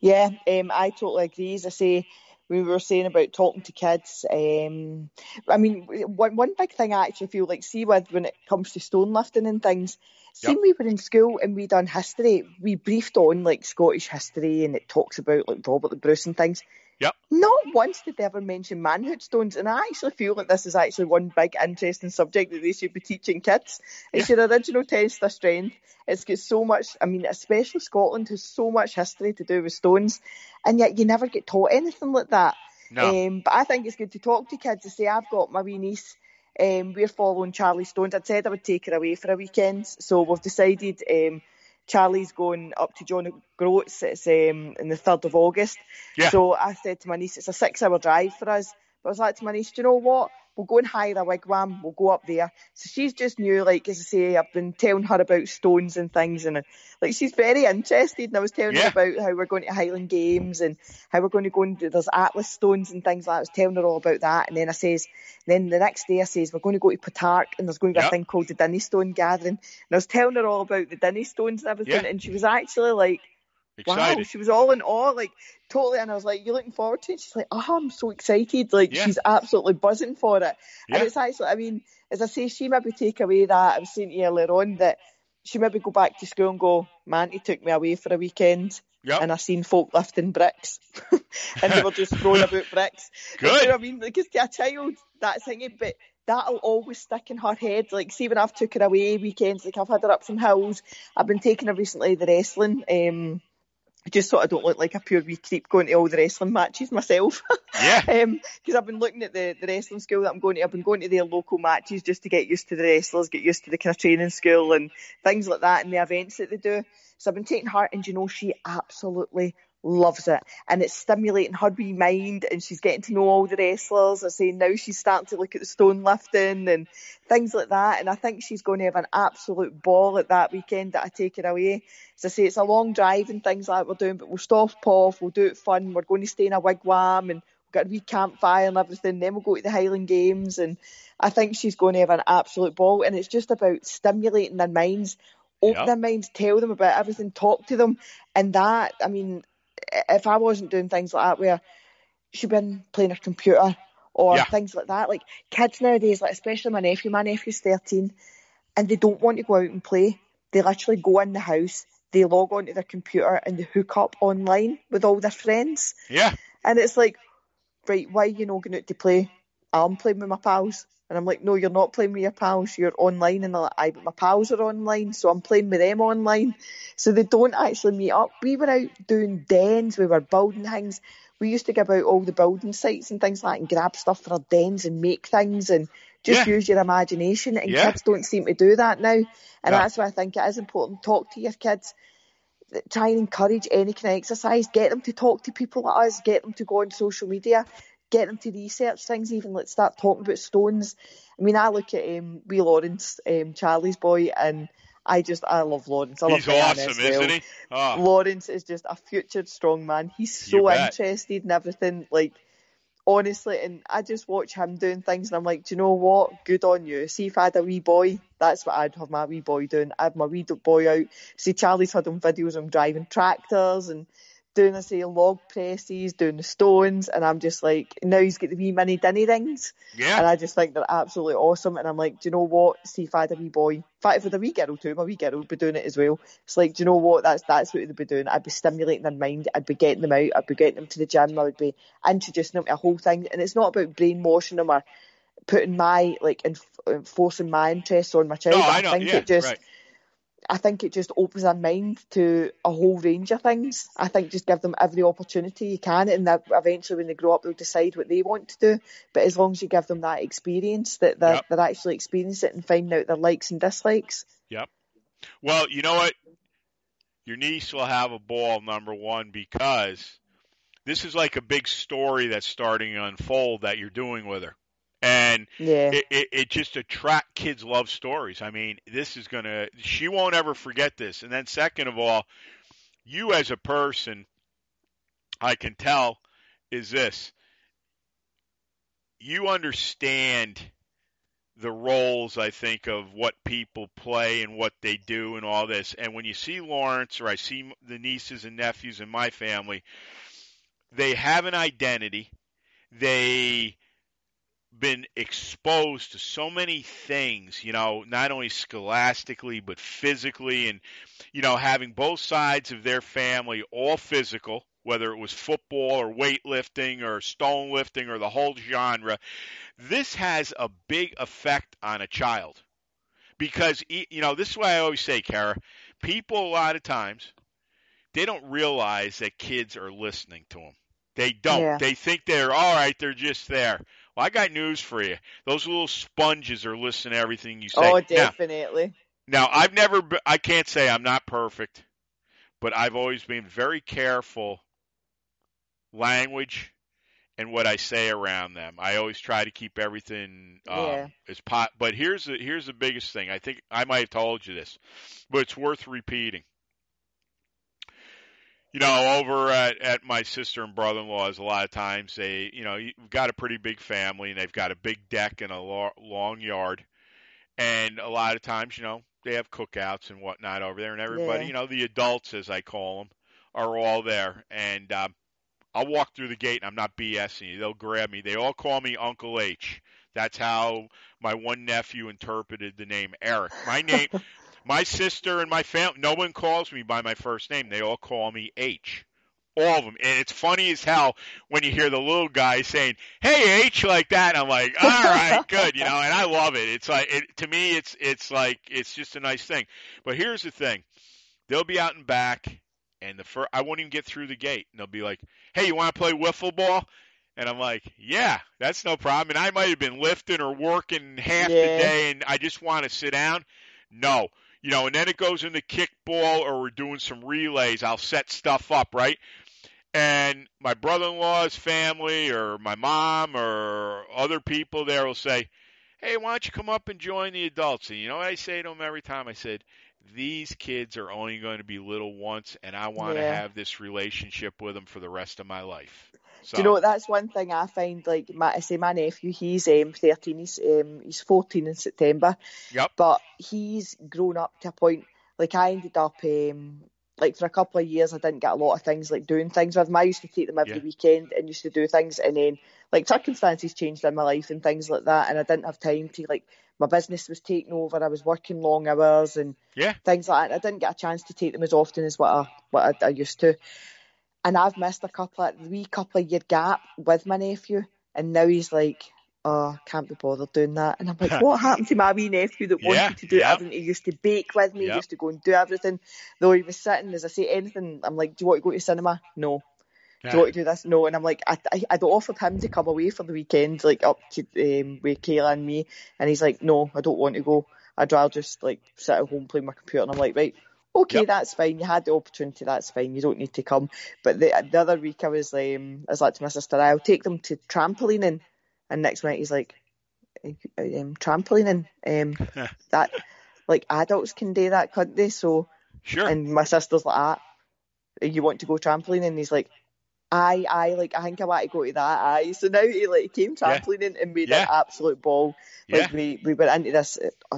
Yeah, um, I totally agree. As I say, we were saying about talking to kids. Um, I mean, one, one big thing I actually feel like, see, with when it comes to stone lifting and things, yep. we were in school and we done history. We briefed on like Scottish history and it talks about like Robert the Bruce and things. Yep. Not once did they ever mention manhood stones, and I actually feel like this is actually one big interesting subject that they should be teaching kids. It's yeah. your original test of strength. It's got so much. I mean, especially Scotland has so much history to do with stones, and yet you never get taught anything like that. No. Um, but I think it's good to talk to kids to say, I've got my wee niece. Um, we're following Charlie Stones. I'd said I would take her away for a weekend, so we've decided. Um, Charlie's going up to John O'Groats. It's um, in the 3rd of August. Yeah. So I said to my niece, it's a six hour drive for us. But I was like to my niece, do you know what? We'll go and hire a wigwam. We'll go up there. So she's just new, like as I say, I've been telling her about stones and things, and like she's very interested. And I was telling yeah. her about how we're going to Highland Games and how we're going to go and do there's Atlas stones and things like that. I was telling her all about that, and then I says, then the next day I says we're going to go to Potarch and there's going to be yep. a thing called the Dinnie Stone Gathering, and I was telling her all about the Dinnie Stones and everything, yeah. and she was actually like. Excited. Wow, she was all in awe, like totally. And I was like, "You looking forward to it?" She's like, "Oh, I'm so excited!" Like yeah. she's absolutely buzzing for it. Yeah. And it's actually, I mean, as I say, she maybe take away that I was saying to you earlier on that she maybe go back to school and go, "Man, he took me away for a weekend." Yep. And I seen folk lifting bricks, and they were just throwing about bricks. Good. You know what I mean, because to a child, that's thinking, but that'll always stick in her head. Like, see, when I've took her away weekends, like I've had her up some hills. I've been taking her recently the wrestling. Um, just so I don't look like a pure wee creep going to all the wrestling matches myself. Yeah. Because um, I've been looking at the, the wrestling school that I'm going to. I've been going to their local matches just to get used to the wrestlers, get used to the kind of training school and things like that and the events that they do. So I've been taking her and you know, she absolutely loves it and it's stimulating her wee mind and she's getting to know all the wrestlers. I say now she's starting to look at the stone lifting and things like that and I think she's going to have an absolute ball at that weekend that I take her away. As I say, it's a long drive and things like that we're doing, but we'll stop off, we'll do it fun, we're going to stay in a wigwam and we've got a wee campfire and everything, then we'll go to the Highland Games and I think she's going to have an absolute ball and it's just about stimulating their minds open Yep. their minds, tell them about everything, talk to them. And that, I mean, if I wasn't doing things like that where she'd been playing her computer or Yeah. things like that, like kids nowadays, like especially my nephew, my nephew's 13 and they don't want to go out and play. They literally go in the house, they log onto their computer and they hook up online with all their friends. Yeah. And it's like, right, why are you not going out to play? I'm playing with my pals. And I'm like, no, you're not playing with your pals. You're online. And they're like, aye, but my pals are online, so I'm playing with them online. So they don't actually meet up. We were out doing dens. We were building things. We used to go about all the building sites and things like that and grab stuff for our dens and make things and just Yeah. use your imagination. And Yeah. kids don't seem to do that now. And No. that's why I think it is important. Talk to your kids try and encourage any kind of exercise. Get them to talk to people like us. Get them to go on social media. Get them to research things, even like start talking about stones. I mean, I look at um, Wee Lawrence, um, Charlie's boy, and I just I love Lawrence. I He's love awesome, well. isn't he? Oh. Lawrence is just a future strong man. He's so interested in everything. Like honestly, and I just watch him doing things, and I'm like, do you know what? Good on you. See, if I had a wee boy, that's what I'd have my wee boy doing. I'd have my wee boy out. See, Charlie's had on videos of him driving tractors and doing the say log presses, doing the stones, and I'm just like, now he's got the wee mini Dinnie rings, Yeah. and I just think they're absolutely awesome. And I'm like, do you know what? See, if I had a wee boy, in fact, if I had a wee girl too, my wee girl would be doing it as well. It's like, do you know what? That's that's what they'd be doing. I'd be stimulating their mind. I'd be getting them out. I'd be getting them to the gym. I would be introducing them to a whole thing. And it's not about brainwashing them or putting my like enforcing my interests on my child. No, I know. think Yeah, it just. right. I think it just opens their mind to a whole range of things. I think just give them every opportunity you can, and that eventually when they grow up, they'll decide what they want to do. But as long as you give them that experience, that they're, Yep. they're actually experiencing it and finding out their likes and dislikes. Yep. Well, you know what? Your niece will have a ball, number one, because this is like a big story that's starting to unfold that you're doing with her. And Yeah, it, it, it just attract kids love stories. I mean, this is gonna she won't ever forget this. And then second of all, you as a person, I can tell, is this. You understand the roles I think of what people play and what they do and all this. And when you see Lawrence or I see the nieces and nephews in my family, they have an identity. They been exposed to so many things, you know, not only scholastically but physically and you know, having both sides of their family all physical, whether it was football or weightlifting or stone lifting or the whole genre, this has a big effect on a child. Because you know, this is why I always say, Kara, people a lot of times they don't realize that kids are listening to them. They don't. Yeah. They think they're all right. They're just there. Well, I got news for you. Those little sponges are listening to everything you say. oh, Now, definitely. now, I've never, be- I can't say I'm not perfect, but I've always been very careful language and what I say around them. I always try to keep everything um, Yeah. as pot. But here's the here's the biggest thing. I think I might have told you this, but it's worth repeating. You know, over at, at my sister and brother-in-law's, a lot of times they, you know, you've got a pretty big family and they've got a big deck and a lo- long yard, and a lot of times, you know, they have cookouts and whatnot over there, and everybody, Yeah. you know, the adults, as I call them, are all there, and um, I'll walk through the gate and I'm not BSing you. They'll grab me. They all call me Uncle H. That's how my one nephew interpreted the name Eric. My name, my sister and my family, no one calls me by my first name. They all call me H. All of them. And it's funny as hell when you hear the little guy saying, "Hey H," like that. I'm like, "All right, good," you know. And I love it. It's like, it, to me, it's it's like it's just a nice thing. But here's the thing: they'll be out and back, and the first, I won't even get through the gate, and they'll be like, "Hey, you want to play wiffle ball?" And I'm like, "Yeah, that's no problem." And I might have been lifting or working half the day, and I just want to sit down. No, you know. And then it goes into kickball, or we're doing some relays. I'll set stuff up, right? And my brother-in-law's family, or my mom, or other people there will say, "Hey, why don't you come up and join the adults?" And you know what I say to them every time? I said, "These kids are only going to be little once, and I want to Yeah. have this relationship with them for the rest of my life." So, Do you know? That's one thing I find. Like, my, I say, my nephew, he's um, thirteen. He's um, he's fourteen in September. Yep. But he's grown up to a point. Like, I ended up um, like for a couple of years, I didn't get a lot of things like doing things with them. I used to take them every Yeah. weekend and used to do things, and then like circumstances changed in my life and things like that, and I didn't have time to like. My business was taken over. I was working long hours and Yeah. things like that. I didn't get a chance to take them as often as what I what I, I used to and I've missed a couple of wee couple of year gap with my nephew, and now he's like, "Oh, can't be bothered doing that." And I'm like, "What happened to my wee nephew that wanted Yeah, to do yeah. everything? He used to bake with me, Yep. used to go and do everything. Though he was sitting, as I say, anything. I'm like, "Do you want to go to cinema? No. Do you want to do this? No." And I'm like, I, I, I'd offered him to come away for the weekend, like up to um, with Kayla and me, and he's like, "No, I don't want to go. I'd rather just like sit at home playing my computer." And I'm like, "Right." Okay, Yep. that's fine. You had the opportunity, that's fine. You don't need to come. But the the other week I was um, I was like to my sister, I'll take them to trampolining, and next minute he's like, um, trampolining, um, that like adults can do that, can't they? So, Sure. and my sister's like, ah, you want to go trampolining? And he's like. Aye, aye, like I think I want to go to that. Aye, so now he like came Yeah. trampolining and made Yeah. an absolute ball. Like yeah. we, we went into this.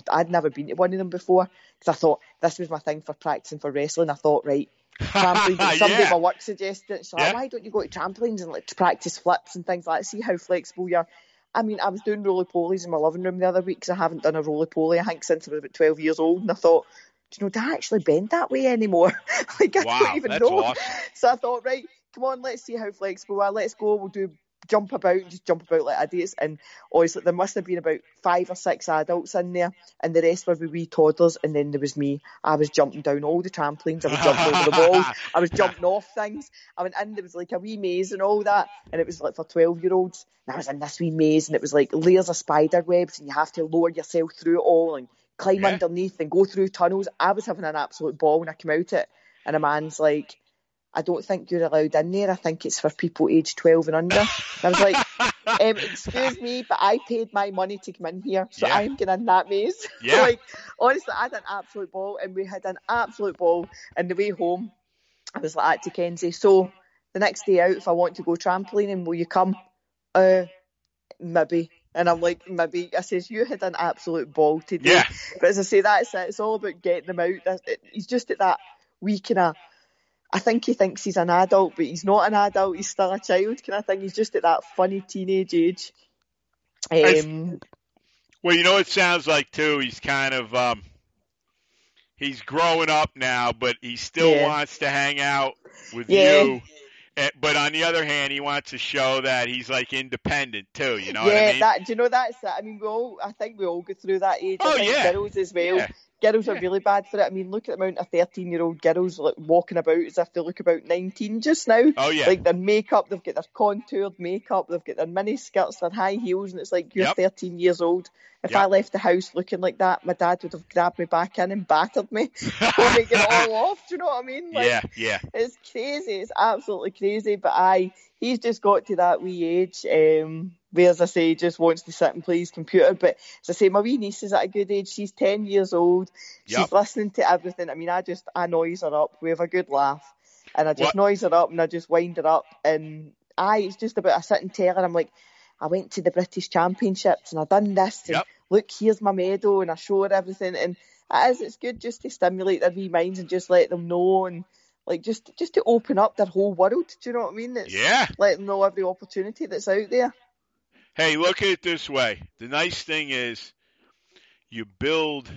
I'd never been to one of them before because I thought this was my thing for practicing for wrestling. I thought, right, trampolines. Somebody at yeah. my work suggested it. So Yeah. why don't you go to trampolines and like to practice flips and things like that? See how flexible you are. I mean, I was doing roly polies in my living room the other week because I haven't done a roly poly I think since I was about twelve years old, and I thought. Do you know, do I actually bend that way anymore? like I Wow, don't even know. awesome. So I thought, right, come on, let's see how flexible we are. Let's go. We'll do jump about and just jump about like idiots. And honestly, there must have been about five or six adults in there, and the rest were wee, wee toddlers. And then there was me. I was jumping down all the trampolines. I was jumping over the walls. I was jumping off things. I went in. There was like a wee maze and all that, and it was like for twelve year olds. And I was in this wee maze, and it was like layers of spider webs, and you have to lower yourself through it all and climb Yeah. underneath and go through tunnels. I was having an absolute ball when I came out it, and a man's like. I don't think you're allowed in there. I think it's for people aged 12 and under. And I was like, um, excuse me, but I paid my money to come in here, so Yeah. I'm going in that maze. Yeah. like, honestly, I had an absolute ball, and we had an absolute ball. And the way home, I was like that to Kenzie. So the next day out, if I want to go trampolining, will you come? Uh, maybe. And I'm like, maybe. I says, you had an absolute ball today. Yeah. But as I say, that's it. It's all about getting them out. He's just at that wee kind of. I think he thinks he's an adult, but he's not an adult. He's still a child kind of thing. He's just at that funny teenage age. Um, Well, you know, it sounds like too. He's kind of um, he's growing up now, but he still Yeah. wants to hang out with Yeah. you. Eh, But on the other hand, he wants to show that he's like independent too. You know yeah, what I mean? that. Do you know that's? I mean, we all. I think we all go through that age. Oh, yeah. girls as well. Yeah. Girls are really bad for it. I mean, look at the amount of thirteen-year-old girls like walking about as if they look about nineteen just now. Oh yeah. Like their makeup, they've got their contoured makeup, they've got their mini skirts, their high heels, and it's like you're Yep. 13 years old. If Yep. I left the house looking like that, my dad would have grabbed me back in and battered me, me get it all off. Do you know what I mean? Like, yeah, yeah. it's crazy. It's absolutely crazy. But I, he's just got to that wee age um, where, as I say, just wants to sit and play his computer. But as I say, my wee niece is at a good age. She's 10 years old. She's Yep. listening to everything. I mean, I just, I noise her up. We have a good laugh. And I just What- noise her up and I just wind her up. And I, it's just about, I sit and tell her, I'm like, I went to the British Championships and I done this. And Yep. look, here's my medal. And I show her everything. And it is, it's good just to stimulate their wee minds and just let them know and like just just to open up their whole world. Do you know what I mean? It's Yeah. let them know every opportunity that's out there. Hey, look at it this way. The nice thing is you build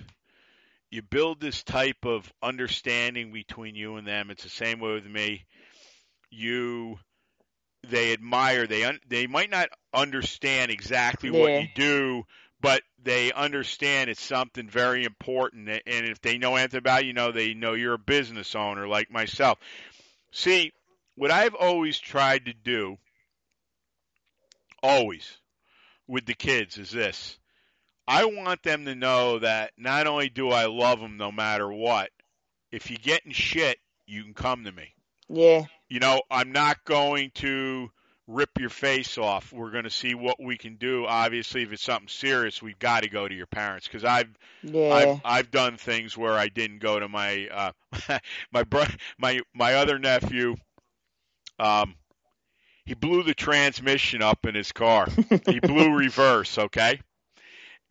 you build this type of understanding between you and them. It's the same way with me. You they admire they un, they might not understand exactly what you do, but they understand it's something very important and if they know anything about you, know they know you're a business owner like myself. See, what I've always tried to do always with the kids is this. I want them to know that not only do I love them no matter what, if you get in shit, you can come to me. Yeah, You know, I'm not going to rip your face off. We're going to see what we can do. Obviously, if it's something serious, we've got to go to your parents because I've yeah, I've I've done things where I didn't go to my uh, my bro- my my other nephew. Um, he blew the transmission up in his car. he blew reverse, okay,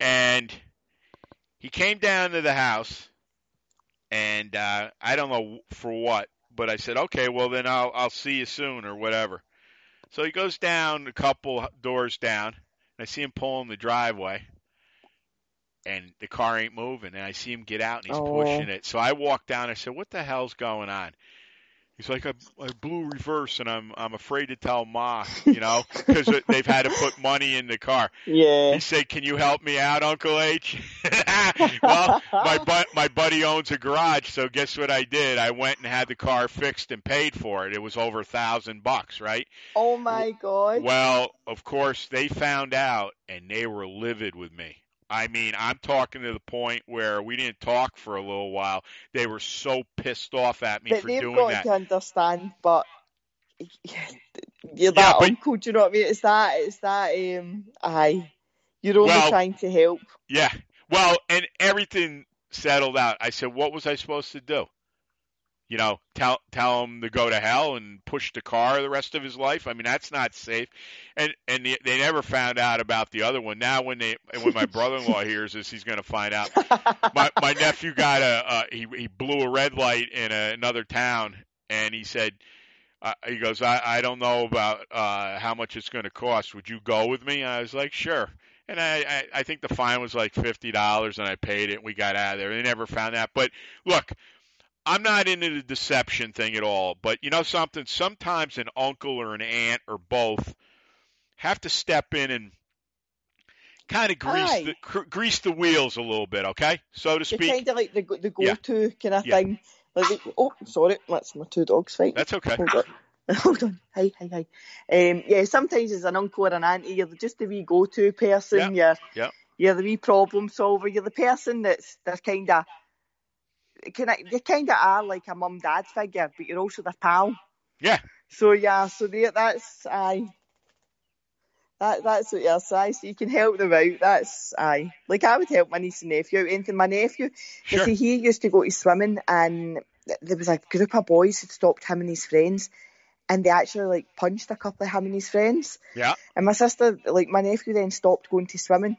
and he came down to the house, and uh, I don't know for what, but I said, okay, well then I'll I'll see you soon or whatever. So he goes down a couple doors down, and I see him pulling the driveway and the car ain't moving. And I see him get out and he's Oh. pushing it. So I walk down. I said, "What the hell's going on?" He's like, I, I blew reverse, and I'm I'm afraid to tell Ma, you know, because they've had to put money in the car. yeah. He said, "Can you help me out, Uncle H?" well, my bu- my buddy owns a garage, so guess what I did? I went and had the car fixed and paid for it. It was over a thousand bucks, right? Oh my god. Well, of course, they found out and they were livid with me. I mean, I'm talking to the point where we didn't talk for a little while. They were so pissed off at me But for doing got that. to understand, but you're Yeah, that but- uncle. Do you know what I mean? It's that. It's that. Um, aye, you're only Well- trying to help. Yeah. Well, and everything settled out. I said, what was I supposed to do? You know, tell tell him to go to hell and push the car the rest of his life. I mean, that's not safe. And and they, they never found out about the other one. Now, when they when my brother-in-law hears this, he's going to find out. My my nephew got a uh, he he blew a red light in a, another town, and he said. Uh, he goes, I, I don't know about uh, how much it's going to cost. Would you go with me? And I was like, sure. And I, I, I think the fine was like fifty dollars, and I paid it. and We got out of there. They never found that. But look, I'm not into the deception thing at all. But you know something? Sometimes an uncle or an aunt or both have to step in and kind of grease Aye. the cr- grease the wheels a little bit, okay, so to speak. kind of like the the go-to kind of Yeah. thing. Like, the- oh, sorry, that's my two dogs fighting. That's okay. Hold on. Hold on. Hi, hi, hi. Um, yeah, sometimes as an uncle or an auntie, you're just the wee go-to person. You're, yeah. you're the wee problem solver. You're the person that's they're kind of, kind of, you kind of are like a mum dad figure, but you're also their pal. Yeah. So yeah, so they, that's aye. That that's what you're saying. So you can help them out. That's aye. Like I would help my niece and nephew out. Anything my nephew, Sure. see, he used to go to swimming, and there was a group of boys who stopped him and his friends, and they actually like punched a couple of him and his friends. Yeah. And my sister, like my nephew, then stopped going to swimming,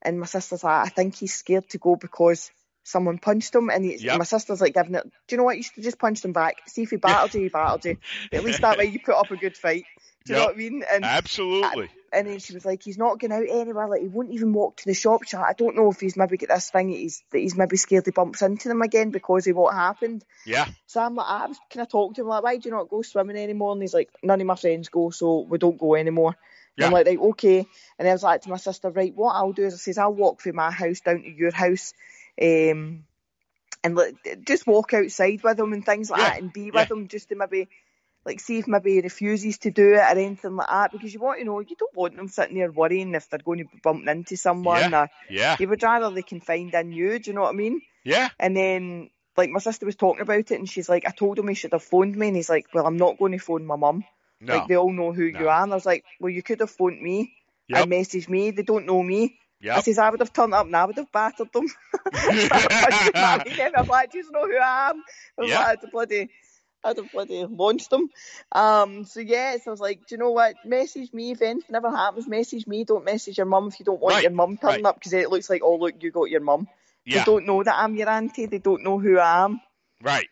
and my sister's like, I think he's scared to go because someone punched him, and he, Yep. my sister's like giving it. Do you know what? You should have just punched him back. See if he battled you, he battled you. But at least that way you put up a good fight. Do you know what I mean? And Absolutely. and then she was like, he's not going out anywhere. Like he won't even walk to the shop. Like, I don't know if he's maybe got this thing that he's that he's maybe scared he bumps into them again because of what happened. Yeah. So I'm like, I was kind of talking to him like, why do you not go swimming anymore? And he's like, none of my friends go, so we don't go anymore. And I'm Yeah. like, right, okay. And I was like to my sister, right, what I'll do is I says I'll walk from my house down to your house, um, and like, just walk outside with him and things like Yeah. that, and be Yeah. with him just to maybe. Like, see if maybe he refuses to do it or anything like that, because you want to know, you don't want them sitting there worrying if they're going to be bumping into someone, or Yeah. you would rather they can find in you, do you know what I mean? Yeah. And then, like, my sister was talking about it, and she's like, I told him he should have phoned me, and he's like, Well, I'm not going to phone my mum. No. Like, they all know who No. you are. And I was like, Well, you could have phoned me Yep. and messaged me. They don't know me. I says, I would have turned up and I would have battered them. I was like, Do you know who I am? I was Yeah. like, I'd have bloody. I'd have bloody launched them. Um, so yeah, so I was like, do you know what? Message me if anything ever happens. Message me. Don't message your mum if you don't want Right, your mum turning right. up because it looks like, oh look, you got your mum. Yeah. They don't know that I'm your auntie. They don't know who I am. Right.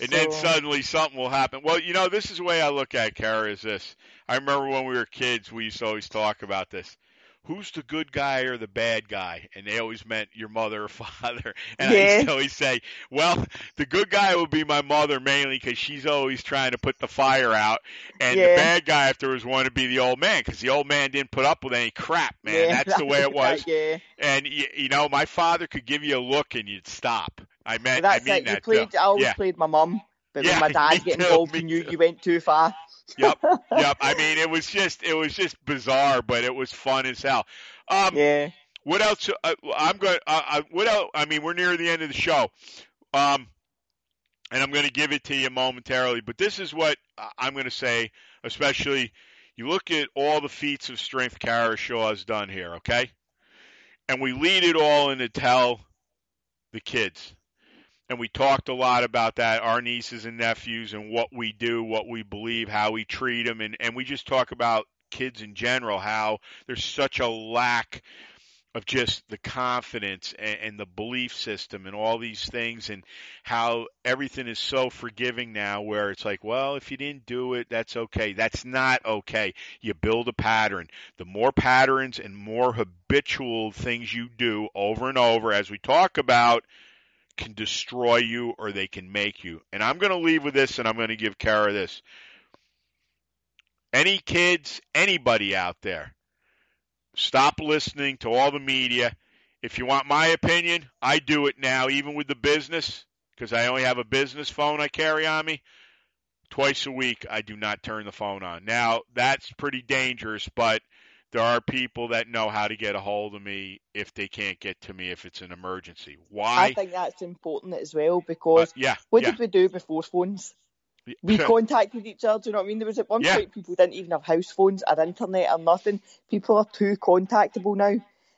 And then suddenly something will happen. Well, you know, this is the way I look at it, Kara, is this. I remember when we were kids, we used to always talk about this. Who's the good guy or the bad guy? And they always meant your mother or father. And I used to always say, well, the good guy would be my mother mainly because she's always trying to put the fire out. And the bad guy afterwards wanted to be the old man because the old man didn't put up with any crap, man. Yeah, That's the way it was. yeah. And, you, you know, my father could give you a look and you'd stop. I meant, That's I mean it. You that played. too. I always Yeah. played my mum, but Yeah, when my dad get involved, you knew too. you went too far. Yep, yep. I mean, it was just it was just bizarre, but it was fun as hell. Um, Yeah. what else? Uh, I'm going. Uh, what else? I mean, we're near the end of the show, um, and I'm going to give it to you momentarily. But this is what I'm going to say. Especially, you look at all the feats of strength Kara Shaw has done here. Okay, and we lead it all in to tell the kids. And we talked a lot about that, our nieces and nephews, and what we do, what we believe, how we treat them, and, and we just talk about kids in general, how there's such a lack of just the confidence and, and the belief system and all these things, and how everything is so forgiving now, where it's like, well, if you didn't do it, that's okay. That's not okay. You build a pattern. The more patterns and more habitual things you do over and over, as we talk about, can destroy you or they can make you. And I'm going to leave with this and I'm going to give Kara this. Any kids, anybody out there, stop listening to all the media. If you want my opinion, I do it now, even with the business, because I only have a business phone I carry on me. Twice a week, I do not turn the phone on. Now, that's pretty dangerous, but there are people that know how to get a hold of me if they can't get to me if it's an emergency. Why? I think that's important as well because yeah, what yeah. did we do before phones? We contacted each other. Do you know what I mean? There was at one Yeah. point people didn't even have house phones or internet or nothing. People are too contactable now.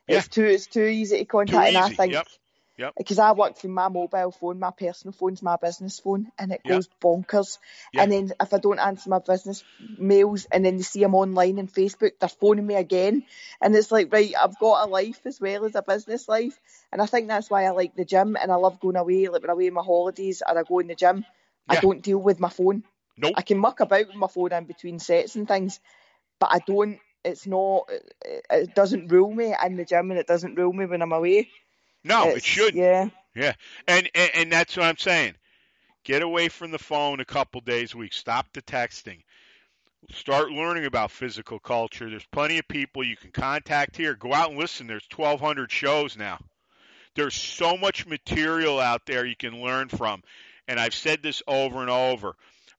It's too it's too easy to contact, and I think Yep. Yep. because I work from my mobile phone, my personal phone's my business phone, and it Yep. goes bonkers. Yeah. And then if I don't answer my business mails, and then they see them online and Facebook, they're phoning me again, and it's like right, I've got a life as well as a business life, and I think that's why I like the gym and I love going away, like when I'm away on my holidays or I go in the gym. I don't deal with my phone. Nope. I can muck about with my phone in between sets and things, but I don't. It's not. It, it doesn't rule me in the gym, and it doesn't rule me when I'm away. No, eh, it It's- should. Yeah. Yeah, and, and and that's what I'm saying. Get away from the phone a couple days a week. Stop the texting. Start learning about physical culture. There's plenty of people you can contact here. Go out and listen. There's 1,200 shows now. There's so much material out there you can learn from. And I've said this over and over.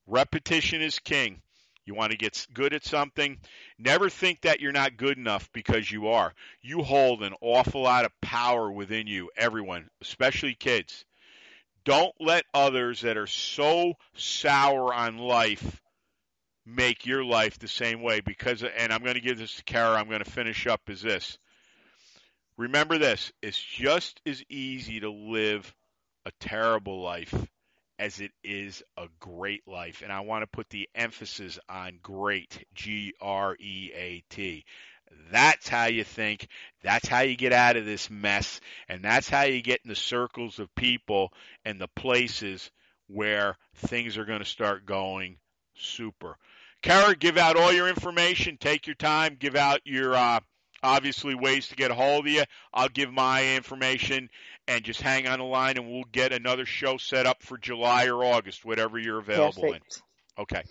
Repetition is king. You want to get good at something, never think that you're not good enough because you are. You hold an awful lot of power within you, everyone, especially kids. Don't let others that are so sour on life make your life the same way because and I'm going to give this to Kara, I'm going to finish up is this. Remember this, it's just as easy to live a terrible life as it is a great life. And I want to put the emphasis on great, G R E A T. That's how you think. That's how you get out of this mess. And that's how you get in the circles of people and the places where things are going to start going super. Kara, give out all your information. Take your time. Give out your, uh, obviously, ways to get a hold of you. I'll give my information and just hang on the line and we'll get another show set up for July or August, whatever you're available Perfect. in. Okay.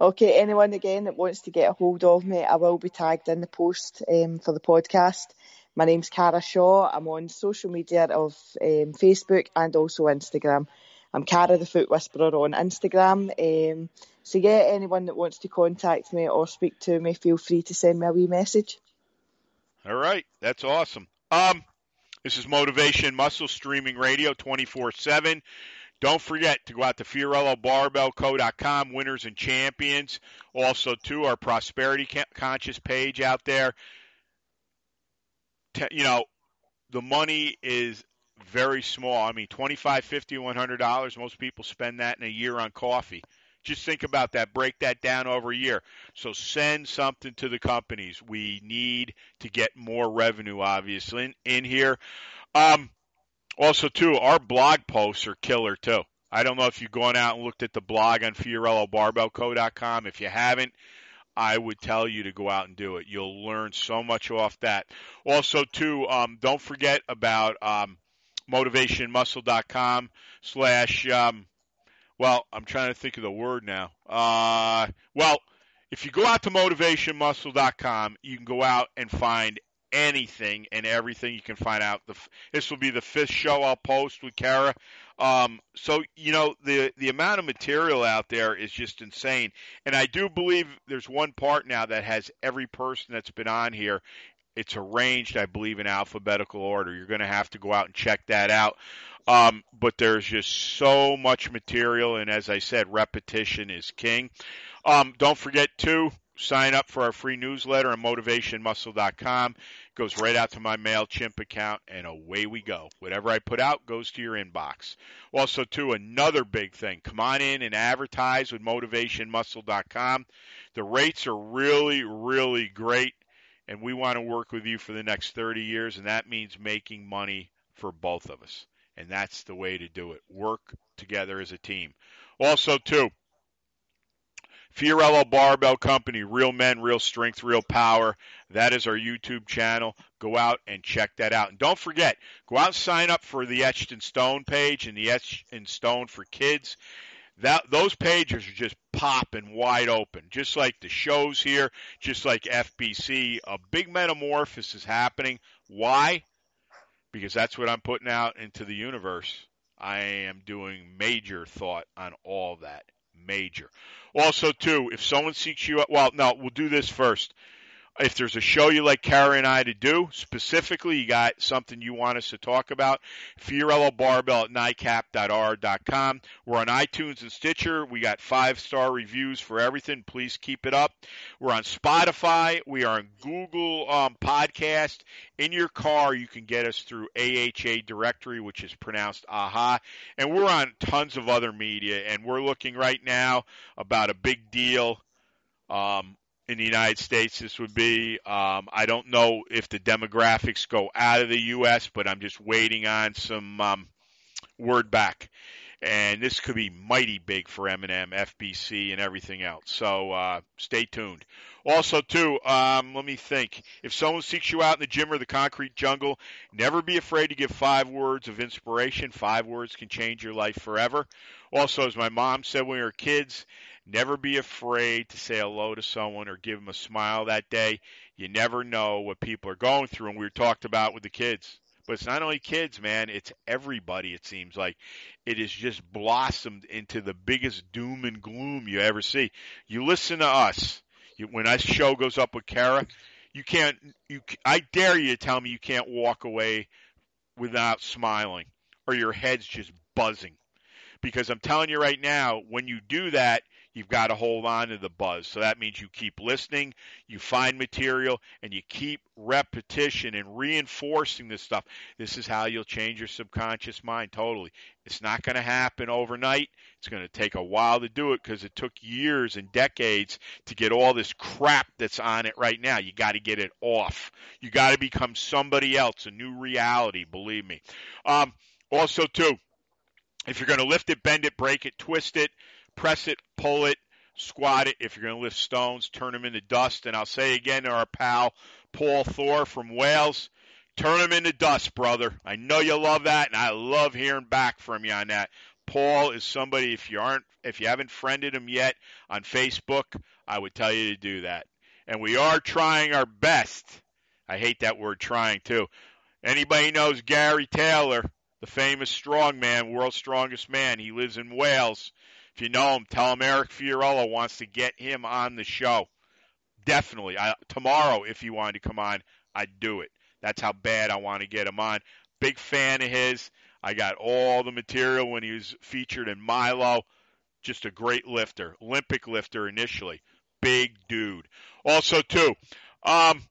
Okay, anyone again that wants to get a hold of me, I will be tagged in the post um, for the podcast. My name's Kara Shaw. I'm on social media of um, Facebook and also Instagram. I'm Kara the Foot Whisperer on Instagram. Um, so yeah, anyone that wants to contact me or speak to me, feel free to send me a wee message. All right, that's awesome. Um, this is Motivation Muscle Streaming Radio 24 7. Don't forget to go out to FiorilloBarbellCo.com, winners and champions. Also, to our Prosperity Conscious page out there. You know, the money is very small. I mean, $25, $50, $100. Most people spend that in a year on coffee. Just think about that. Break that down over a year. So send something to the companies. We need to get more revenue, obviously, in, in here. Um, also, too, our blog posts are killer too. I don't know if you've gone out and looked at the blog on FiorilloBarbellCo.com. If you haven't, I would tell you to go out and do it. You'll learn so much off that. Also, too, um, don't forget about um, motivationmuscle.com slash. Um, well, I'm trying to think of the word now. Uh, well, if you go out to motivationmuscle.com, you can go out and find anything and everything you can find out. The, this will be the fifth show I'll post with Kara. Um, so you know the the amount of material out there is just insane, and I do believe there's one part now that has every person that's been on here. It's arranged, I believe, in alphabetical order. You're going to have to go out and check that out. Um, but there's just so much material, and as I said, repetition is king. Um, don't forget to sign up for our free newsletter on motivationmuscle.com. It goes right out to my MailChimp account, and away we go. Whatever I put out goes to your inbox. Also, too, another big thing. Come on in and advertise with motivationmuscle.com. The rates are really, really great, and we want to work with you for the next 30 years, and that means making money for both of us. And that's the way to do it. Work together as a team. Also, too, Fiorillo Barbell Company, Real Men, Real Strength, Real Power. That is our YouTube channel. Go out and check that out. And don't forget, go out and sign up for the Etched in Stone page and the Etched in Stone for Kids. That those pages are just popping wide open, just like the shows here, just like FBC. A big metamorphosis is happening. Why? Because that's what I'm putting out into the universe. I am doing major thought on all that. Major. Also, too, if someone seeks you out, well, no, we'll do this first. If there's a show you like Kara and I to do, specifically, you got something you want us to talk about, Fiorillo Barbell at nightcap.r.com. We're on iTunes and Stitcher. We got five star reviews for everything. Please keep it up. We're on Spotify. We are on Google um, Podcast. In your car, you can get us through AHA Directory, which is pronounced AHA. And we're on tons of other media. And we're looking right now about a big deal. Um, in the United States this would be. Um, I don't know if the demographics go out of the U.S., but I'm just waiting on some um, word back. And this could be mighty big for M&M, FBC, and everything else. So uh, stay tuned. Also, too, um, let me think. If someone seeks you out in the gym or the concrete jungle, never be afraid to give five words of inspiration. Five words can change your life forever. Also, as my mom said when we were kids, Never be afraid to say hello to someone or give them a smile that day. You never know what people are going through, and we talked about with the kids. But it's not only kids, man, it's everybody, it seems like. It has just blossomed into the biggest doom and gloom you ever see. You listen to us. You, when our show goes up with Kara, you can't, you, I dare you to tell me you can't walk away without smiling or your head's just buzzing. Because I'm telling you right now, when you do that, you've got to hold on to the buzz. So that means you keep listening, you find material, and you keep repetition and reinforcing this stuff. This is how you'll change your subconscious mind totally. It's not going to happen overnight. It's going to take a while to do it because it took years and decades to get all this crap that's on it right now. You got to get it off. You got to become somebody else, a new reality, believe me. Um, also, too, if you're going to lift it, bend it, break it, twist it, press it, pull it, squat it. If you're going to lift stones, turn them into dust. And I'll say again to our pal Paul Thor from Wales, turn them into dust, brother. I know you love that, and I love hearing back from you on that. Paul is somebody if you aren't if you haven't friended him yet on Facebook, I would tell you to do that. And we are trying our best. I hate that word trying too. Anybody knows Gary Taylor, the famous strongman, world's strongest man. He lives in Wales. If you know him, tell him Eric Fiorillo wants to get him on the show. Definitely. I, tomorrow, if he wanted to come on, I'd do it. That's how bad I want to get him on. Big fan of his. I got all the material when he was featured in Milo. Just a great lifter, Olympic lifter initially. Big dude. Also, too, um,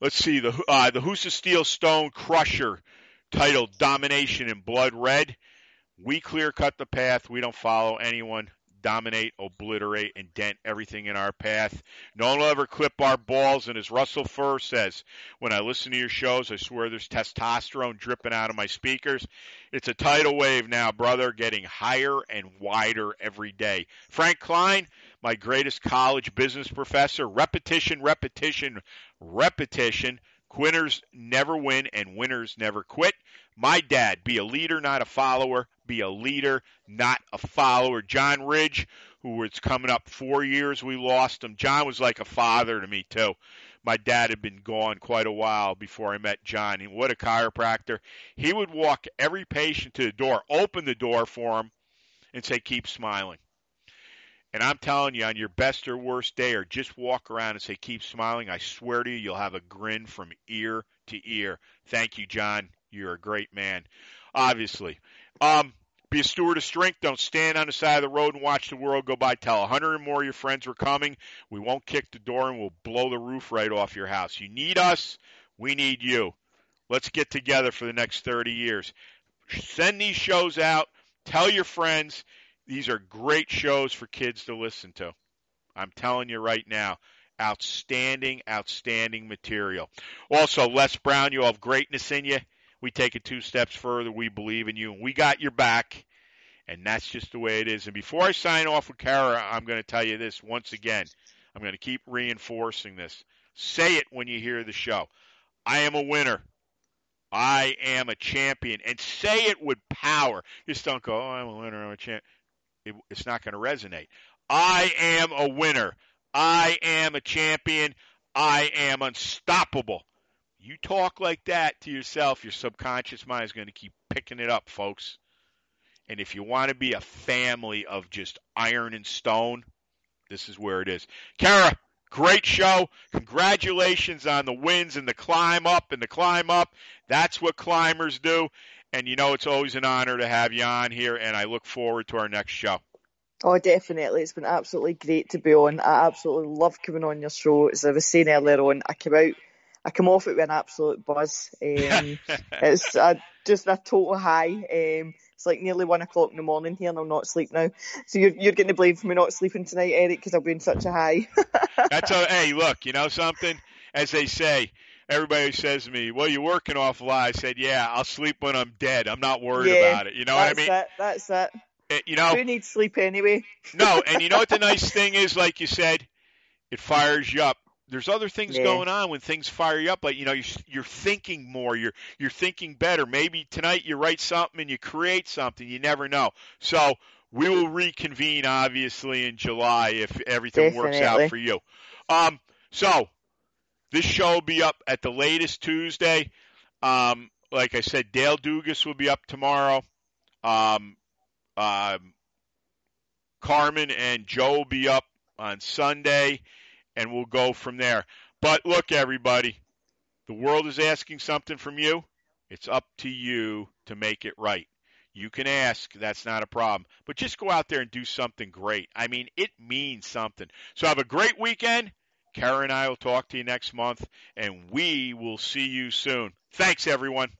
let's see the uh, the Husa Steel Stone Crusher titled Domination in Blood Red. We clear cut the path. We don't follow anyone dominate, obliterate, and dent everything in our path. No one will ever clip our balls. And as Russell Furr says, when I listen to your shows, I swear there's testosterone dripping out of my speakers. It's a tidal wave now, brother, getting higher and wider every day. Frank Klein, my greatest college business professor, repetition, repetition, repetition. Quitters never win and winners never quit. My dad, be a leader, not a follower. Be a leader, not a follower. John Ridge, who was coming up four years, we lost him. John was like a father to me, too. My dad had been gone quite a while before I met John. And what a chiropractor. He would walk every patient to the door, open the door for him, and say, keep smiling. And I'm telling you, on your best or worst day, or just walk around and say, keep smiling, I swear to you, you'll have a grin from ear to ear. Thank you, John. You're a great man, obviously. Um, be a steward of strength. Don't stand on the side of the road and watch the world go by. Tell a hundred or more of your friends we're coming. We won't kick the door and we'll blow the roof right off your house. You need us. We need you. Let's get together for the next 30 years. Send these shows out. Tell your friends. These are great shows for kids to listen to. I'm telling you right now. Outstanding, outstanding material. Also, Les Brown, you have greatness in you we take it two steps further. We believe in you, and we got your back. And that's just the way it is. And before I sign off with Kara, I'm going to tell you this once again. I'm going to keep reinforcing this. Say it when you hear the show. I am a winner. I am a champion. And say it with power. Just don't go, oh, I'm a winner, I'm a champ. It, it's not going to resonate. I am a winner. I am a champion. I am unstoppable. You talk like that to yourself, your subconscious mind is going to keep picking it up, folks. And if you want to be a family of just iron and stone, this is where it is. Kara, Great show. Congratulations on the wins and the climb up and the climb up. That's what climbers do. And you know, it's always an honor to have you on here, and I look forward to our next show. Oh, definitely. It's been absolutely great to be on. I absolutely love coming on your show. As I was saying earlier on, I came out, I come off it with an absolute buzz. Um, it's a, just a total high. Um, it's like nearly one o'clock in the morning here, and I'm not asleep now. So you're you're getting to blame for me not sleeping tonight, Eric, because I've been such a high. That's a hey, look, you know something? As they say, everybody says to me, "Well, you're working off a lot." I said, "Yeah, I'll sleep when I'm dead. I'm not worried Yeah, about it." You know what I mean? it. That's it. Eh, You know, Who needs sleep anyway? no, and you know what the nice thing is, like you said, it fires you up. There's other things Yeah. going on when things fire you up. Like you know, you're, you're thinking more. You're you're thinking better. Maybe tonight you write something and you create something. You never know. So we will reconvene, obviously, in July if everything works out for you. Um, so this show will be up at the latest Tuesday. Um, like I said, Dale Dugas will be up tomorrow. Um, um, Carmen and Joe will be up on Sunday, and we'll go from there. But look, everybody, the world is asking something from you. It's up to you to make it right. You can ask, that's not a problem. But just go out there and do something great. I mean, it means something. So have a great weekend. Kara and I will talk to you next month, and we will see you soon. Thanks, everyone.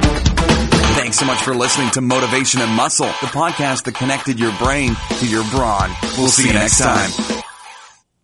Thanks so much for listening to Motivation and Muscle, the podcast that connected your brain to your brawn. We'll see you next time.